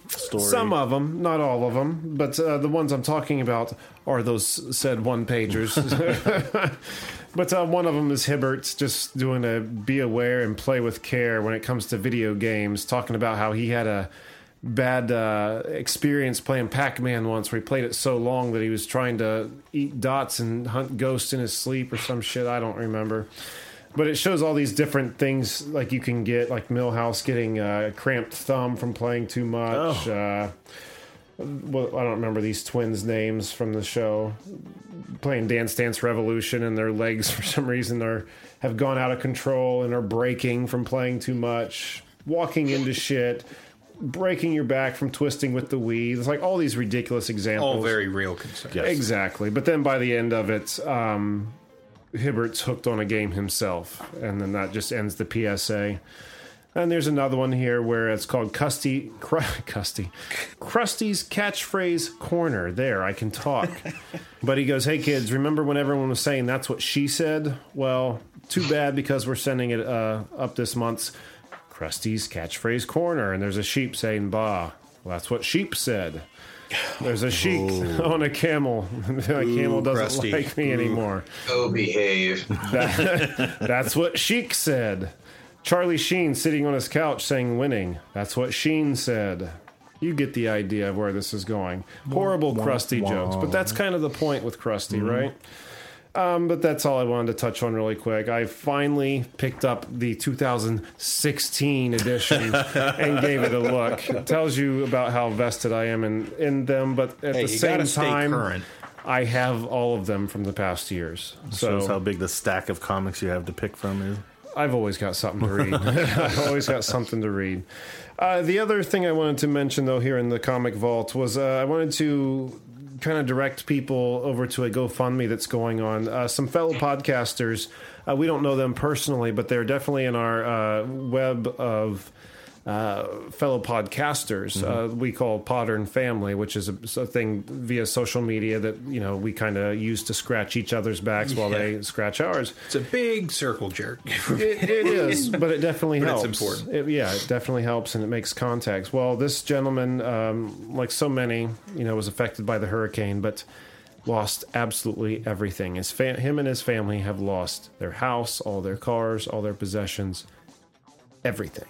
story. Some of them, not all of them, but uh, the ones I'm talking about are those said one pagers. but uh, one of them is Hibbert's just doing a be aware and play with care when it comes to video games, talking about how he had a bad uh, experience playing Pac-Man once, where he played it so long that he was trying to eat dots and hunt ghosts in his sleep or some shit. I don't remember. But it shows all these different things like you can get, like Milhouse getting a cramped thumb from playing too much. Uh, well, I don't remember these twins' names from the show. Playing Dance Dance Revolution, and their legs for some reason are have gone out of control and are breaking from playing too much. Walking into shit, breaking your back from twisting with the Wii. It's like all these ridiculous examples. All very real concerns. Exactly. But then by the end of it, um, Hibbert's hooked on a game himself, and then that just ends the PSA. And there's another one here where it's called Custy, Cru- Custy, Krusty's catchphrase corner. There, I can talk. but he goes, "Hey kids, remember when everyone was saying that's what she said? Well, too bad because we're sending it uh, up this month's Krusty's catchphrase corner, and there's a sheep saying "bah." Well, that's what sheep said. There's a sheep on a camel. a camel doesn't Krusty. like me anymore. Go behave. That's what Sheik said. Charlie Sheen sitting on his couch saying winning. That's what Sheen said. You get the idea of where this is going. Horrible Krusty jokes, but that's kind of the point with Krusty, right? Um, but that's all I wanted to touch on really quick. I finally picked up the 2016 edition and gave it a look. It tells you about how vested I am in, in them, but at Hey, the same time, current. I have all of them from the past years. So Shows how big the stack of comics you have to pick from is. I've always got something to read. I've always got something to read. Uh, the other thing I wanted to mention, though, here in the Comic Vault was uh, I wanted to kind of direct people over to a GoFundMe that's going on. Uh, some fellow podcasters, uh, we don't know them personally, but they're definitely in our uh, web of uh, fellow podcasters. Uh, we call Podern Family, which is a, a thing via social media that you know we kind of use to scratch each other's backs while they scratch ours. It's a big circle jerk. It, it is, but it definitely But it's helps. important. It- yeah, it definitely helps, and it makes contacts. Well, this gentleman, um, like so many, you know, was affected by the hurricane, but lost absolutely everything. His fa- him and his family have lost their house, all their cars, all their possessions, everything.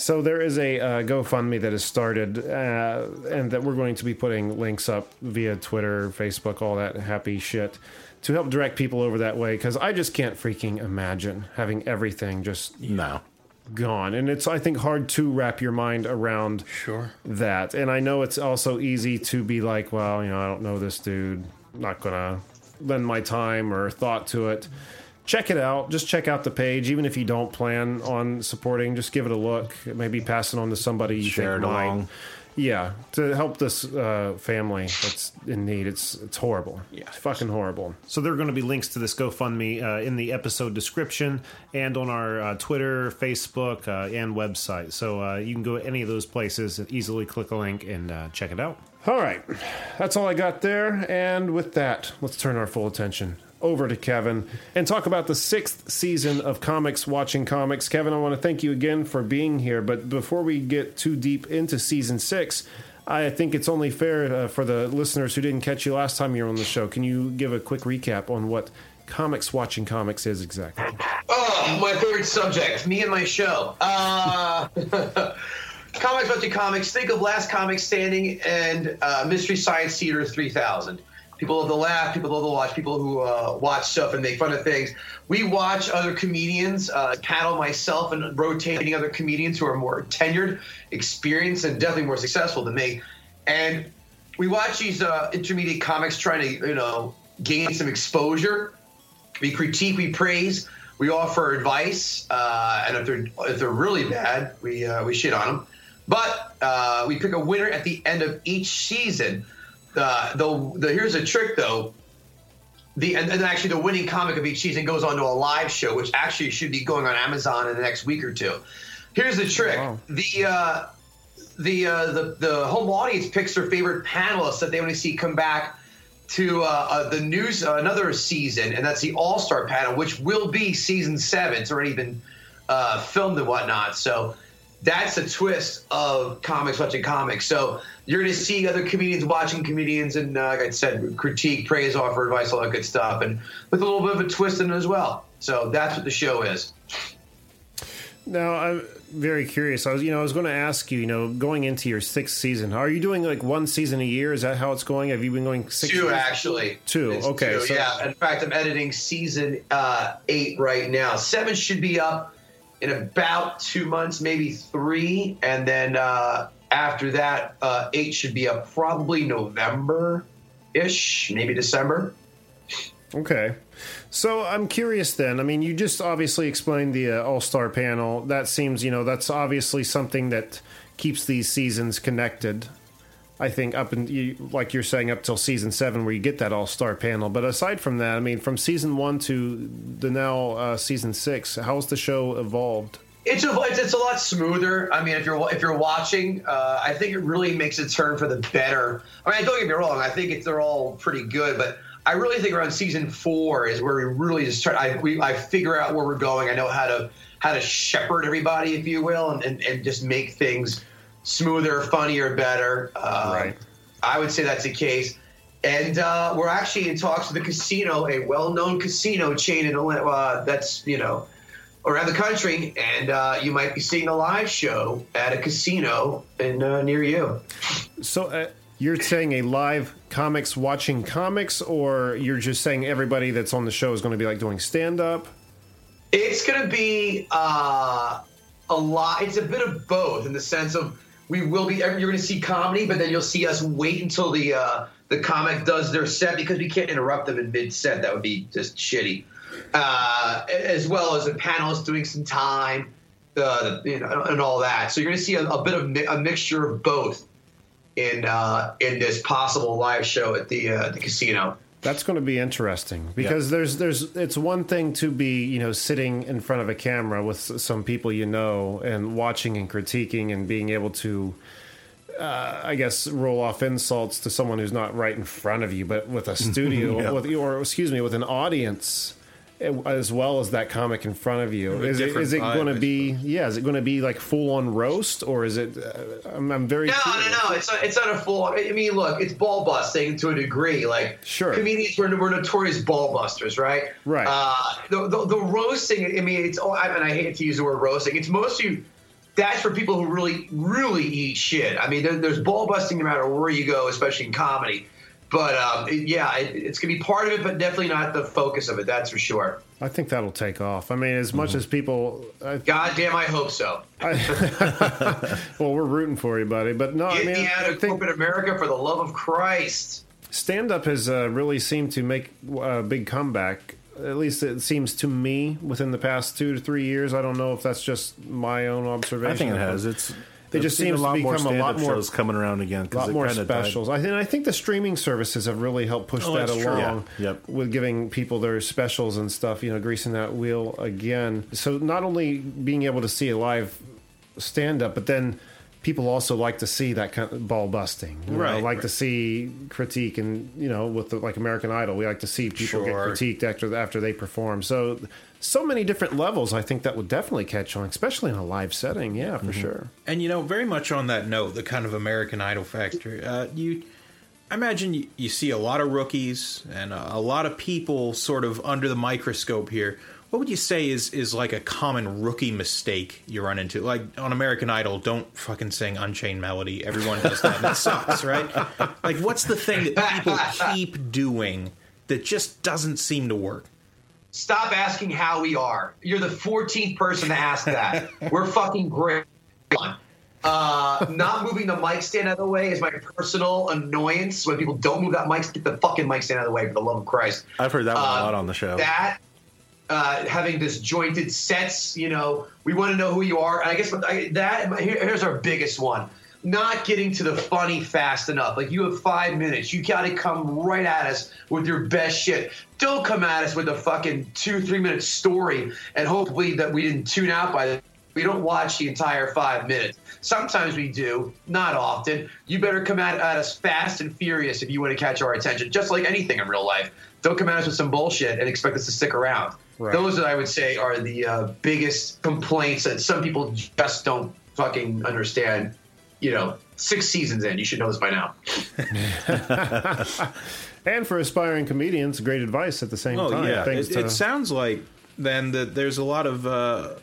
So there is a uh, GoFundMe that has started, uh, and that we're going to be putting links up via Twitter, Facebook, all that happy shit, to help direct people over that way. Because I just can't freaking imagine having everything just No. gone, and it's I think hard to wrap your mind around Sure. that. And I know it's also easy to be like, well, you know, I don't know this dude, not gonna lend my time or thought to it. Check it out. Just check out the page, even if you don't plan on supporting. Just give it a look. Maybe pass it on to somebody you Share think it might. along. Yeah, to help this uh, family that's in need. It's it's horrible. Yeah. it's fucking horrible. So there are going to be links to this GoFundMe uh, in the episode description and on our uh, Twitter, Facebook, uh, and website. So uh, you can go to any of those places, and easily click a link and uh, check it out. All right, that's all I got there. And with that, let's turn our full attention over to Kevin and talk about the sixth season of Comics Watching Comics. Kevin, I want to thank you again for being here. But before we get too deep into season six, I think it's only fair uh, for the listeners who didn't catch you last time you were on the show. Can you give a quick recap on what Comics Watching Comics is exactly? Oh, my favorite subject, me and my show. Uh, comics, Watching comics. Think of Last Comic Standing and uh, Mystery Science Theater 3000. People love to laugh. People love to watch. People who uh, watch stuff and make fun of things. We watch other comedians, uh, Cattle, myself, and rotating other comedians who are more tenured, experienced, and definitely more successful than me. And we watch these uh, intermediate comics trying to, you know, gain some exposure we critique, we praise, we offer advice, uh, and if they're if they're really bad, we uh, we shit on them. But uh, we pick a winner at the end of each season. Uh, the, the here's a trick though. The and, and actually the winning comic of each season goes on to a live show, which actually should be going on Amazon in the next week or two. Here's the trick: Wow. the uh, the uh, the the home audience picks their favorite panelists that they want to see come back to uh, uh, the news uh, another season, and that's the All Star panel, which will be season seven. It's already been uh, filmed and whatnot. So that's a twist of comics watching comics. So you're going to see other comedians watching comedians, and uh, like I said, critique, praise, offer advice, all that good stuff, and with a little bit of a twist in it as well. So that's what the show is. Now I'm very curious. I was, you know, I was going to ask you, you know, going into your sixth season, are you doing like one season a year? Is that how it's going? Have you been going six? Two years? actually. Two, It's okay, two, so- yeah. In fact, I'm editing season uh, eight right now. Seven should be up in about two months, maybe three, and then uh, after that, uh, eight should be up probably November ish, maybe December. Okay. So I'm curious then. I mean, you just obviously explained the uh, All Star panel. That seems, you know, that's obviously something that keeps these seasons connected. I think up in you, like you're saying up till season seven where you get that All Star panel. But aside from that, I mean, from season one to the now uh, season six, how's the show evolved? It's a it's, a lot smoother. I mean, if you're if you're watching, uh, I think it really makes a turn for the better. I mean, don't get me wrong. I think they're all pretty good, but I really think around season four is where we really just start. I we I figure out where we're going. I know how to how to shepherd everybody, if you will, and and, and just make things smoother, funnier, better. Uh, Right. I would say that's the case. And uh, we're actually in talks with a casino, a well-known casino chain in uh, that's you know around the country, and uh, you might be seeing a live show at a casino in uh, near you. So uh, you're saying a live comics watching comics, or you're just saying everybody that's on the show is going to be like doing stand up? It's going to be uh, a lot. It's a bit of both in the sense of we will be. You're going to see comedy, but then you'll see us wait until the uh, the comic does their set because we can't interrupt them in mid set. That would be just shitty. Uh, as well as the panelists doing some time, uh, you know, and all that. So you're going to see a, a bit of mi- a mixture of both in uh, in this possible live show at the uh, the casino. That's going to be interesting because there's there's it's one thing to be you know sitting in front of a camera with some people you know and watching and critiquing and being able to uh, I guess roll off insults to someone who's not right in front of you, but with a studio Yeah. with or excuse me with an audience as well as that comic in front of you. Is it it going to be yeah? Is it going to be like full on roast or is it? Uh, I'm, I'm very No, curious. no, no. It's not, it's not a full. I mean, look, it's ball busting to a degree. Like, Sure. comedians were, were notorious ball busters, right? Right. Uh, the, the, the roasting. I mean, it's. oh, I mean, I hate to use the word roasting. It's mostly that's for people who really, really eat shit. I mean, there, there's ball busting no matter where you go, especially in comedy. But um, it- yeah, it, it's gonna be part of it, but definitely not the focus of it. That's for sure. I think that'll take off. I mean, as much as people, I, God damn, I hope so. well, we're rooting for you, buddy. But no, Get I mean, me out I of think corporate America for the love of Christ. stand up has uh, really seemed to make a big comeback. At least it seems to me within the past two to three years. I don't know if that's just my own observation. I think it has. It's It just I've seen seems to lot more become a lot more- shows coming around again. a 'cause lot more kinda died. specials. I think I think the streaming services have really helped push Oh, that along. Yeah. Yep. With giving people their specials and stuff, you know, greasing that wheel again. So not only being able to see a live stand up, but then people also like to see that kind of ball busting. You know, Right, like right. to see critique and you know with the, like American Idol, we like to see people Sure. get critiqued after after they perform. So so many different levels. I think that would definitely catch on, especially in a live setting. Yeah, for Mm-hmm. sure. And you know, very much on that note, the kind of American Idol factor. Uh, you, I imagine you, you see a lot of rookies and a, a lot of people sort of under the microscope here. What would you say is is like a common rookie mistake you run into? Like on American Idol, don't fucking sing Unchained Melody. Everyone does that. and it sucks, right? Like, what's the thing that people keep doing that just doesn't seem to work? Stop asking how we are. You're the 14th person to ask that. We're fucking great. Uh, not moving the mic stand out of the way is my personal annoyance. When people don't move that mic, get the fucking mic stand out of the way for the love of Christ. I've heard that one a Uh, lot on the show. That uh, having disjointed sets, you know, we want to know who you are. And I guess I, that here, here's our biggest one: not getting to the funny fast enough. Like you have five minutes, you got to come right at us with your best shit. Don't come at us with a fucking two, three minute story and hopefully that we didn't tune out by the. We don't watch the entire five minutes. Sometimes we do, not often. You better come at, at us fast and furious if you want to catch our attention, just like anything in real life. Don't come at us with some bullshit and expect us to stick around. Right. Those, I would say, are the uh, biggest complaints that some people just don't fucking understand. You know, six seasons in, you should know this by now. And for aspiring comedians, great advice at the same Oh time. yeah, Thanks it, to it sounds like then that there's a lot of uh,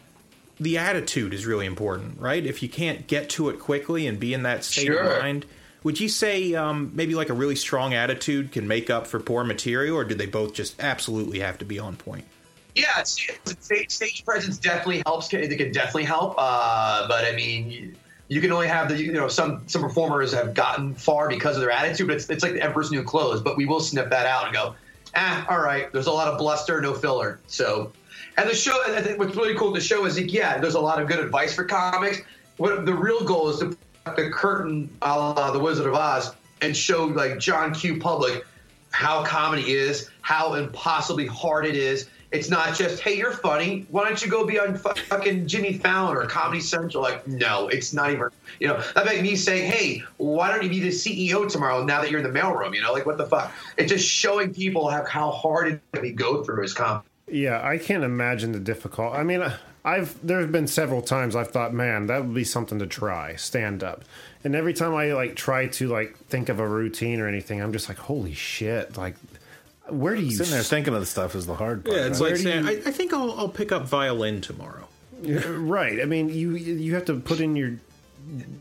the attitude is really important, right? If you can't get to it quickly and be in that state Sure. of mind, would you say um, maybe like a really strong attitude can make up for poor material, or do they both just absolutely have to be on point? Yeah, it's, it's, stage, stage presence definitely helps. It can definitely help. Uh, but I mean, you, can only have the you know some some performers have gotten far because of their attitude. But it's, it's like the emperor's new clothes. But we will snip that out and go, ah, all right. There's a lot of bluster, no filler. So, and the show. And I think what's really cool the show is like, yeah, there's a lot of good advice for comics. What the real goal is to put the curtain, a la the Wizard of Oz, and show like John Q. Public how comedy is, how impossibly hard it is. It's not just, hey, you're funny. Why don't you go be on fucking Jimmy Fallon or Comedy Central? Like, no, it's not even, you know, that's like me saying, hey, why don't you be the CEO tomorrow now that you're in the mailroom? You know, like, what the fuck? It's just showing people how, how hard it we go through as comedy. Yeah, I can't imagine the difficult. I mean, I've there have been several times I've thought, man, that would be something to try, stand up. And every time I like try to like think of a routine or anything, I'm just like, holy shit, like where do you Sitting there thinking of the stuff is the hard part. Yeah, it's Where like saying, you- I, I think I'll, I'll pick up violin tomorrow. right? I mean, you you have to put in your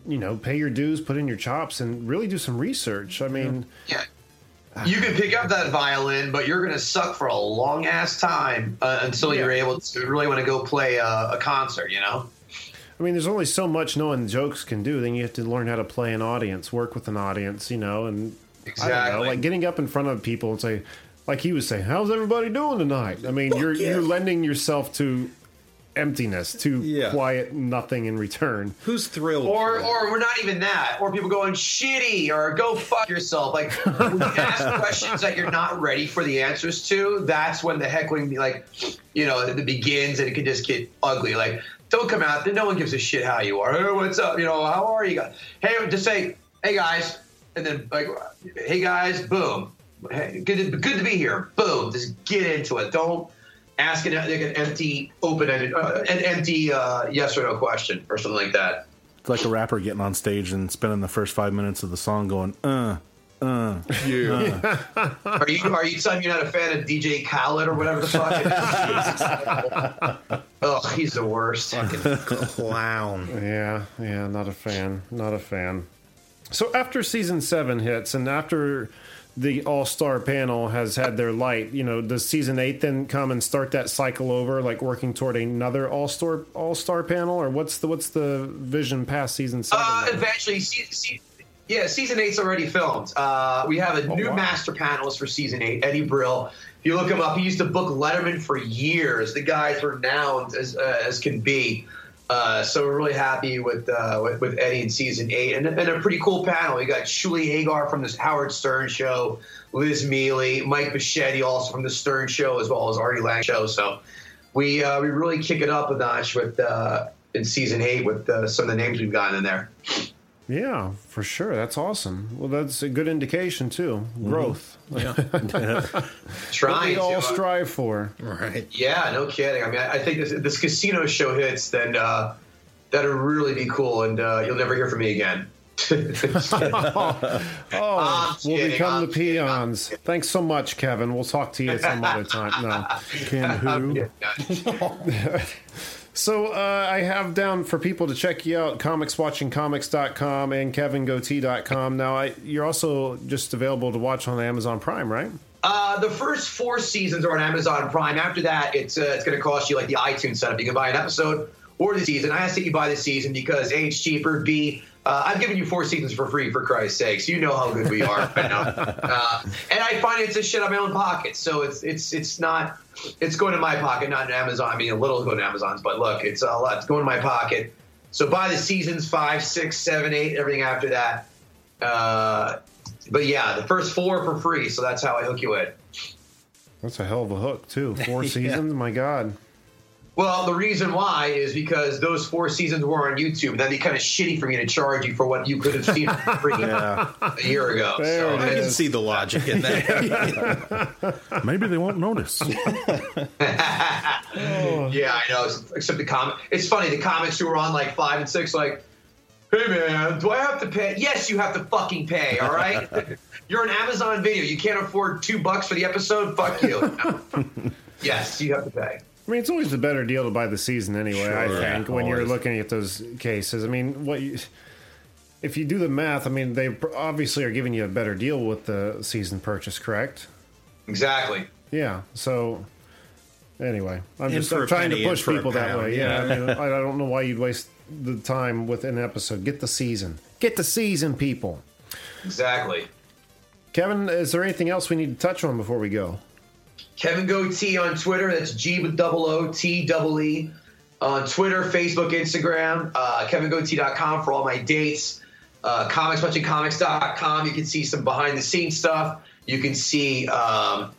you know, pay your dues, put in your chops and really do some research. I mean, Yeah. You can pick up that violin, but you're going to suck for a long ass time uh, until you're able to really want to go play a, a concert, you know? I mean, there's only so much knowing jokes can do. Then you have to learn how to play an audience, work with an audience, you know, and I don't know, Exactly. like getting up in front of people and say, like he was saying, "How's everybody doing tonight?" I mean, you're you're lending yourself to emptiness, to Yeah. quiet nothing in return. Who's thrilled? Or, or we're not even that. Or people going shitty or go fuck yourself. Like when you ask questions that you're not ready for the answers to, that's when the heckling, like, you know, it begins and it can just get ugly. Like, don't come out. No one gives a shit how you are. Hey, what's up? You know, how are you guys? Hey, just say, hey guys, and then like, hey guys, boom. Hey, good, to, good to be here. Boom. Just get into it. Don't ask an, like an empty, open-ended, uh, an empty uh, yes or no question or something like that. It's like a rapper getting on stage and spending the first five minutes of the song going, uh, uh. yeah. Are you are you telling me you're not a fan of DJ Khaled or whatever the fuck? It is? oh, he's the worst. Fucking clown. Yeah, yeah, not a fan, not a fan. So after season seven hits, and after the All Star panel has had their light, you know, does season eight then come and start that cycle over, like working toward another All Star All Star panel, or what's the what's the vision past season seven? Uh, eventually, se- se- yeah, season eight's already filmed. Uh, we have a new wow. master panelist for season eight, Eddie Brill. If you look him up, he used to book Letterman for years. The guy's renowned as uh, as can be. Uh, so we're really happy with, uh, with with Eddie in season eight, and, and a pretty cool panel. We got Shuli Egar from the Howard Stern show, Liz Miele, Mike Bocchetti also from the Stern show, as well as Artie Lange show. So we uh, we really kick it up a notch with uh, in season eight with uh, some of the names we've gotten in there. Yeah, for sure. That's awesome. Well, that's a good indication too. Growth. Trying We all to, uh, strive for. Right. Yeah, no kidding. I mean, I I think this, this casino show hits, then uh, that'd really be cool, and uh, you'll never hear from me again. Oh, I'm we'll kidding, become I'm the kidding, peons. Thanks so much, Kevin. We'll talk to you some other time. No. Can who? So uh, I have down for people to check you out, comicswatchingcomics.com and kevingootee.com. Now, I, you're also just available to watch on Amazon Prime, right? Uh, the first four seasons are on Amazon Prime. After that, it's uh, it's going to cost you like the iTunes setup. You can buy an episode or the season. I ask that you buy the season because A, it's cheaper. B, uh, I've given you four seasons for free, for Christ's sakes. You know how good we are. I know. Uh, and I finance this shit out of my own pocket. So it's it's it's not it's going to my pocket, not in Amazon. I mean, a little is going to Amazon's, but look, it's a lot. It's going to my pocket. So buy the seasons five, six, seven, eight, everything after that. Uh, but yeah, the first four for free. So that's how I hook you in. That's a hell of a hook, too. Four seasons? My God. Well, the reason why is because those four seasons were on YouTube, and that'd be kind of shitty for me to charge you for what you could have seen for free Yeah. a year ago. So I can see the logic in that. Maybe they won't notice. Oh. yeah, I know. Except the comic, it's funny. The comics who were on like five and six, like, hey man, do I have to pay? Yes, you have to fucking pay. All right, you're an Amazon Video. You can't afford two bucks for the episode. Fuck you. yes, you have to pay. I mean, it's always a better deal to buy the season anyway. I think Yeah, when you're looking at those cases. I mean, what you, if you do the math? I mean, they obviously are giving you a better deal with the season purchase, correct? Exactly. Yeah. So anyway, I'm In just I'm trying to penny, in push for a people that way. Yeah. yeah. I, mean, I I don't know why you'd waste the time with an episode. Get the season. Get the season, people. Exactly. Kevin, is there anything else we need to touch on before we go? Kevin Gootee on Twitter. That's G with double O T double E. On Twitter, Facebook, Instagram, uh, KevinGootee.com for all my dates. Uh, comicswatchingcomics.com. You can see some behind the scenes stuff. You can see, um,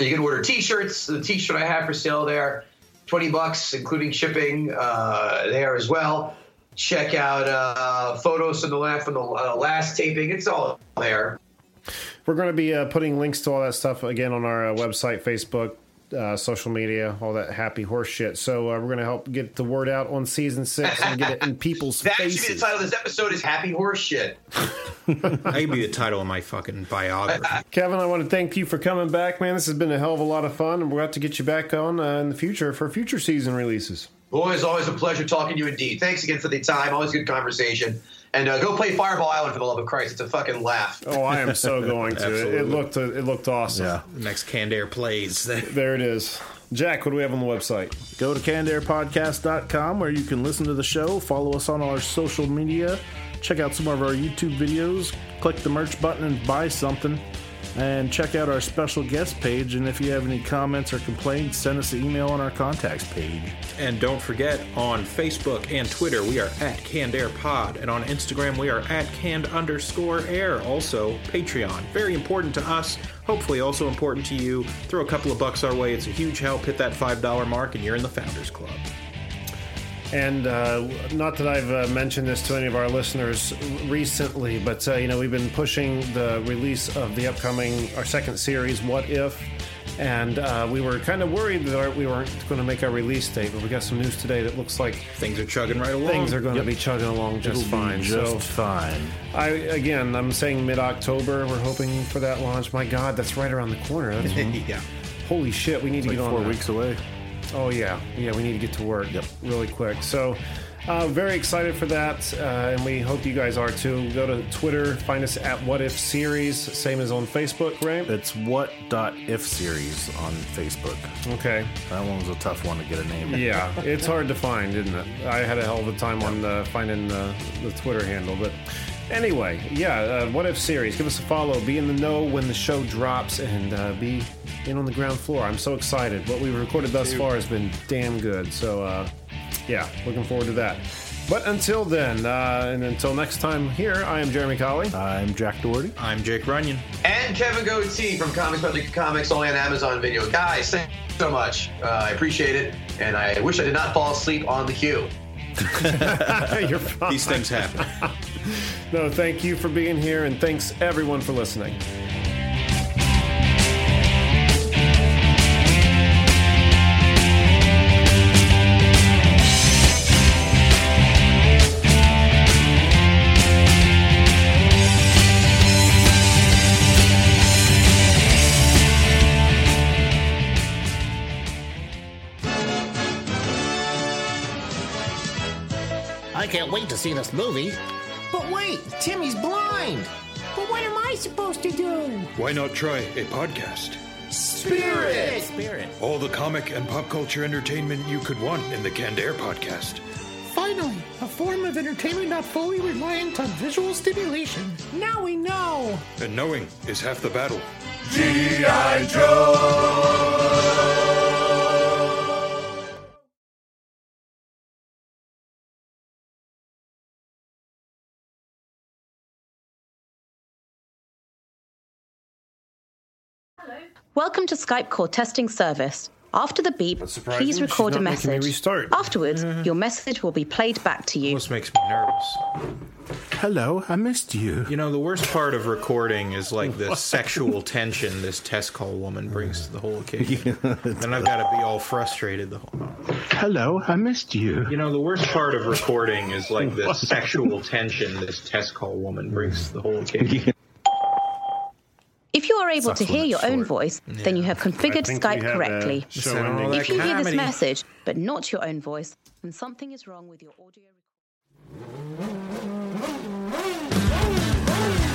you can order t shirts. The t shirt I have for sale there, 20 bucks, including shipping uh, there as well. Check out uh, photos from the, la- from the uh, last taping. It's all there. We're going to be uh, putting links to all that stuff again on our uh, website, Facebook, uh, social media, all that happy horse shit. So uh, we're going to help get the word out on season six and get it in people's faces. That should be the title of this episode is Happy Horse Shit. That could be the title of my fucking biography. Kevin, I want to thank you for coming back, man. This has been a hell of a lot of fun, and we're going to get you back on uh, in the future for future season releases. Always, always a pleasure talking to you indeed. Thanks again for the time. Always good conversation. And uh, go play Fireball Island for the love of Christ. It's a fucking laugh. Oh, I am so going to. It, it looked uh, it looked awesome. Yeah. Next Canned Air plays. There it is. Jack, what do we have on the website? Go to cannedairpodcast.com where you can listen to the show, follow us on our social media, check out some of our YouTube videos, click the merch button and buy something, and check out our special guest page. And if you have any comments or complaints, send us an email on our contacts page. And don't forget, on Facebook and Twitter, we are at Canned Air Pod. And on Instagram, we are at canned underscore air. Also, Patreon. Very important to us. Hopefully, also important to you. Throw a couple of bucks our way. It's a huge help. Hit that $5 mark, and you're in the Founders Club. And uh, not that I've uh, mentioned this to any of our listeners recently, but uh, you know we've been pushing the release of the upcoming our second series, What If, and uh, we were kind of worried that our, we weren't going to make our release date, but we got some news today that looks like Things are chugging right along. things are going to be chugging along just It'll fine. just so fine. I again, I'm saying mid-October. We're hoping for that launch. My God, that's right around the corner. That's yeah. holy shit. We need to Like get on four that. weeks away. Oh yeah, yeah. We need to get to work. Yep. Really quick. So, uh, very excited for that, uh, and we hope you guys are too. Go to Twitter, find us at What If Series, same as on Facebook, right? It's what dot if series on Facebook. Okay. That one was a tough one to get a name. Yeah, it's hard to find, isn't it? I had a hell of a time on uh, finding the, the Twitter handle, but anyway, yeah. Uh, what if series? Give us a follow. Be in the know when the show drops, and uh, be in on the ground floor. I'm so excited. What we've recorded thus far has been damn good. So, uh, yeah, looking forward to that. But until then, uh, and until next time here, I am Jeremy Colley. I'm Jack Doherty. I'm Jake Runyon. And Kevin Gootee from Comics Project Comics, only on Amazon Video. Guys, thank you so much. Uh, I appreciate it. And I wish I did not fall asleep on the queue. You're. These things happen. No, thank you for being here, and thanks everyone for listening. I can't wait to see this movie. But wait, Timmy's blind. But what am I supposed to do? Why not try a podcast? Spirit! Spirit. All the comic and pop culture entertainment you could want in the Canned Air podcast. Finally, a form of entertainment not fully reliant on visual stimulation. Now we know. And knowing is half the battle. Welcome to Skype call testing service. After the beep, please record a not making me message. restart. Afterwards, mm-hmm. your message will be played back to you. This makes me nervous. Hello, I missed you. You know, the worst part of recording is like the sexual tension this test call woman brings to the whole occasion. and I've got to be all frustrated the whole Hello, I missed you. You know, the worst part of recording is like the sexual tension this test call woman brings to the whole occasion. If you are are able Sucks to hear it's your own short. voice, then you have configured Skype have correctly. show Sound ending. all that If you hear this message, but not your own voice, then something is wrong with your audio.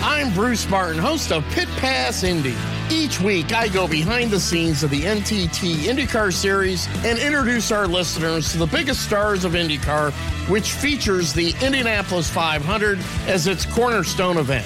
I'm Bruce Martin, host of Pit Pass Indy. Each week, I go behind the scenes of the NTT IndyCar Series and introduce our listeners to the biggest stars of IndyCar, which features the Indianapolis 500 as its cornerstone event.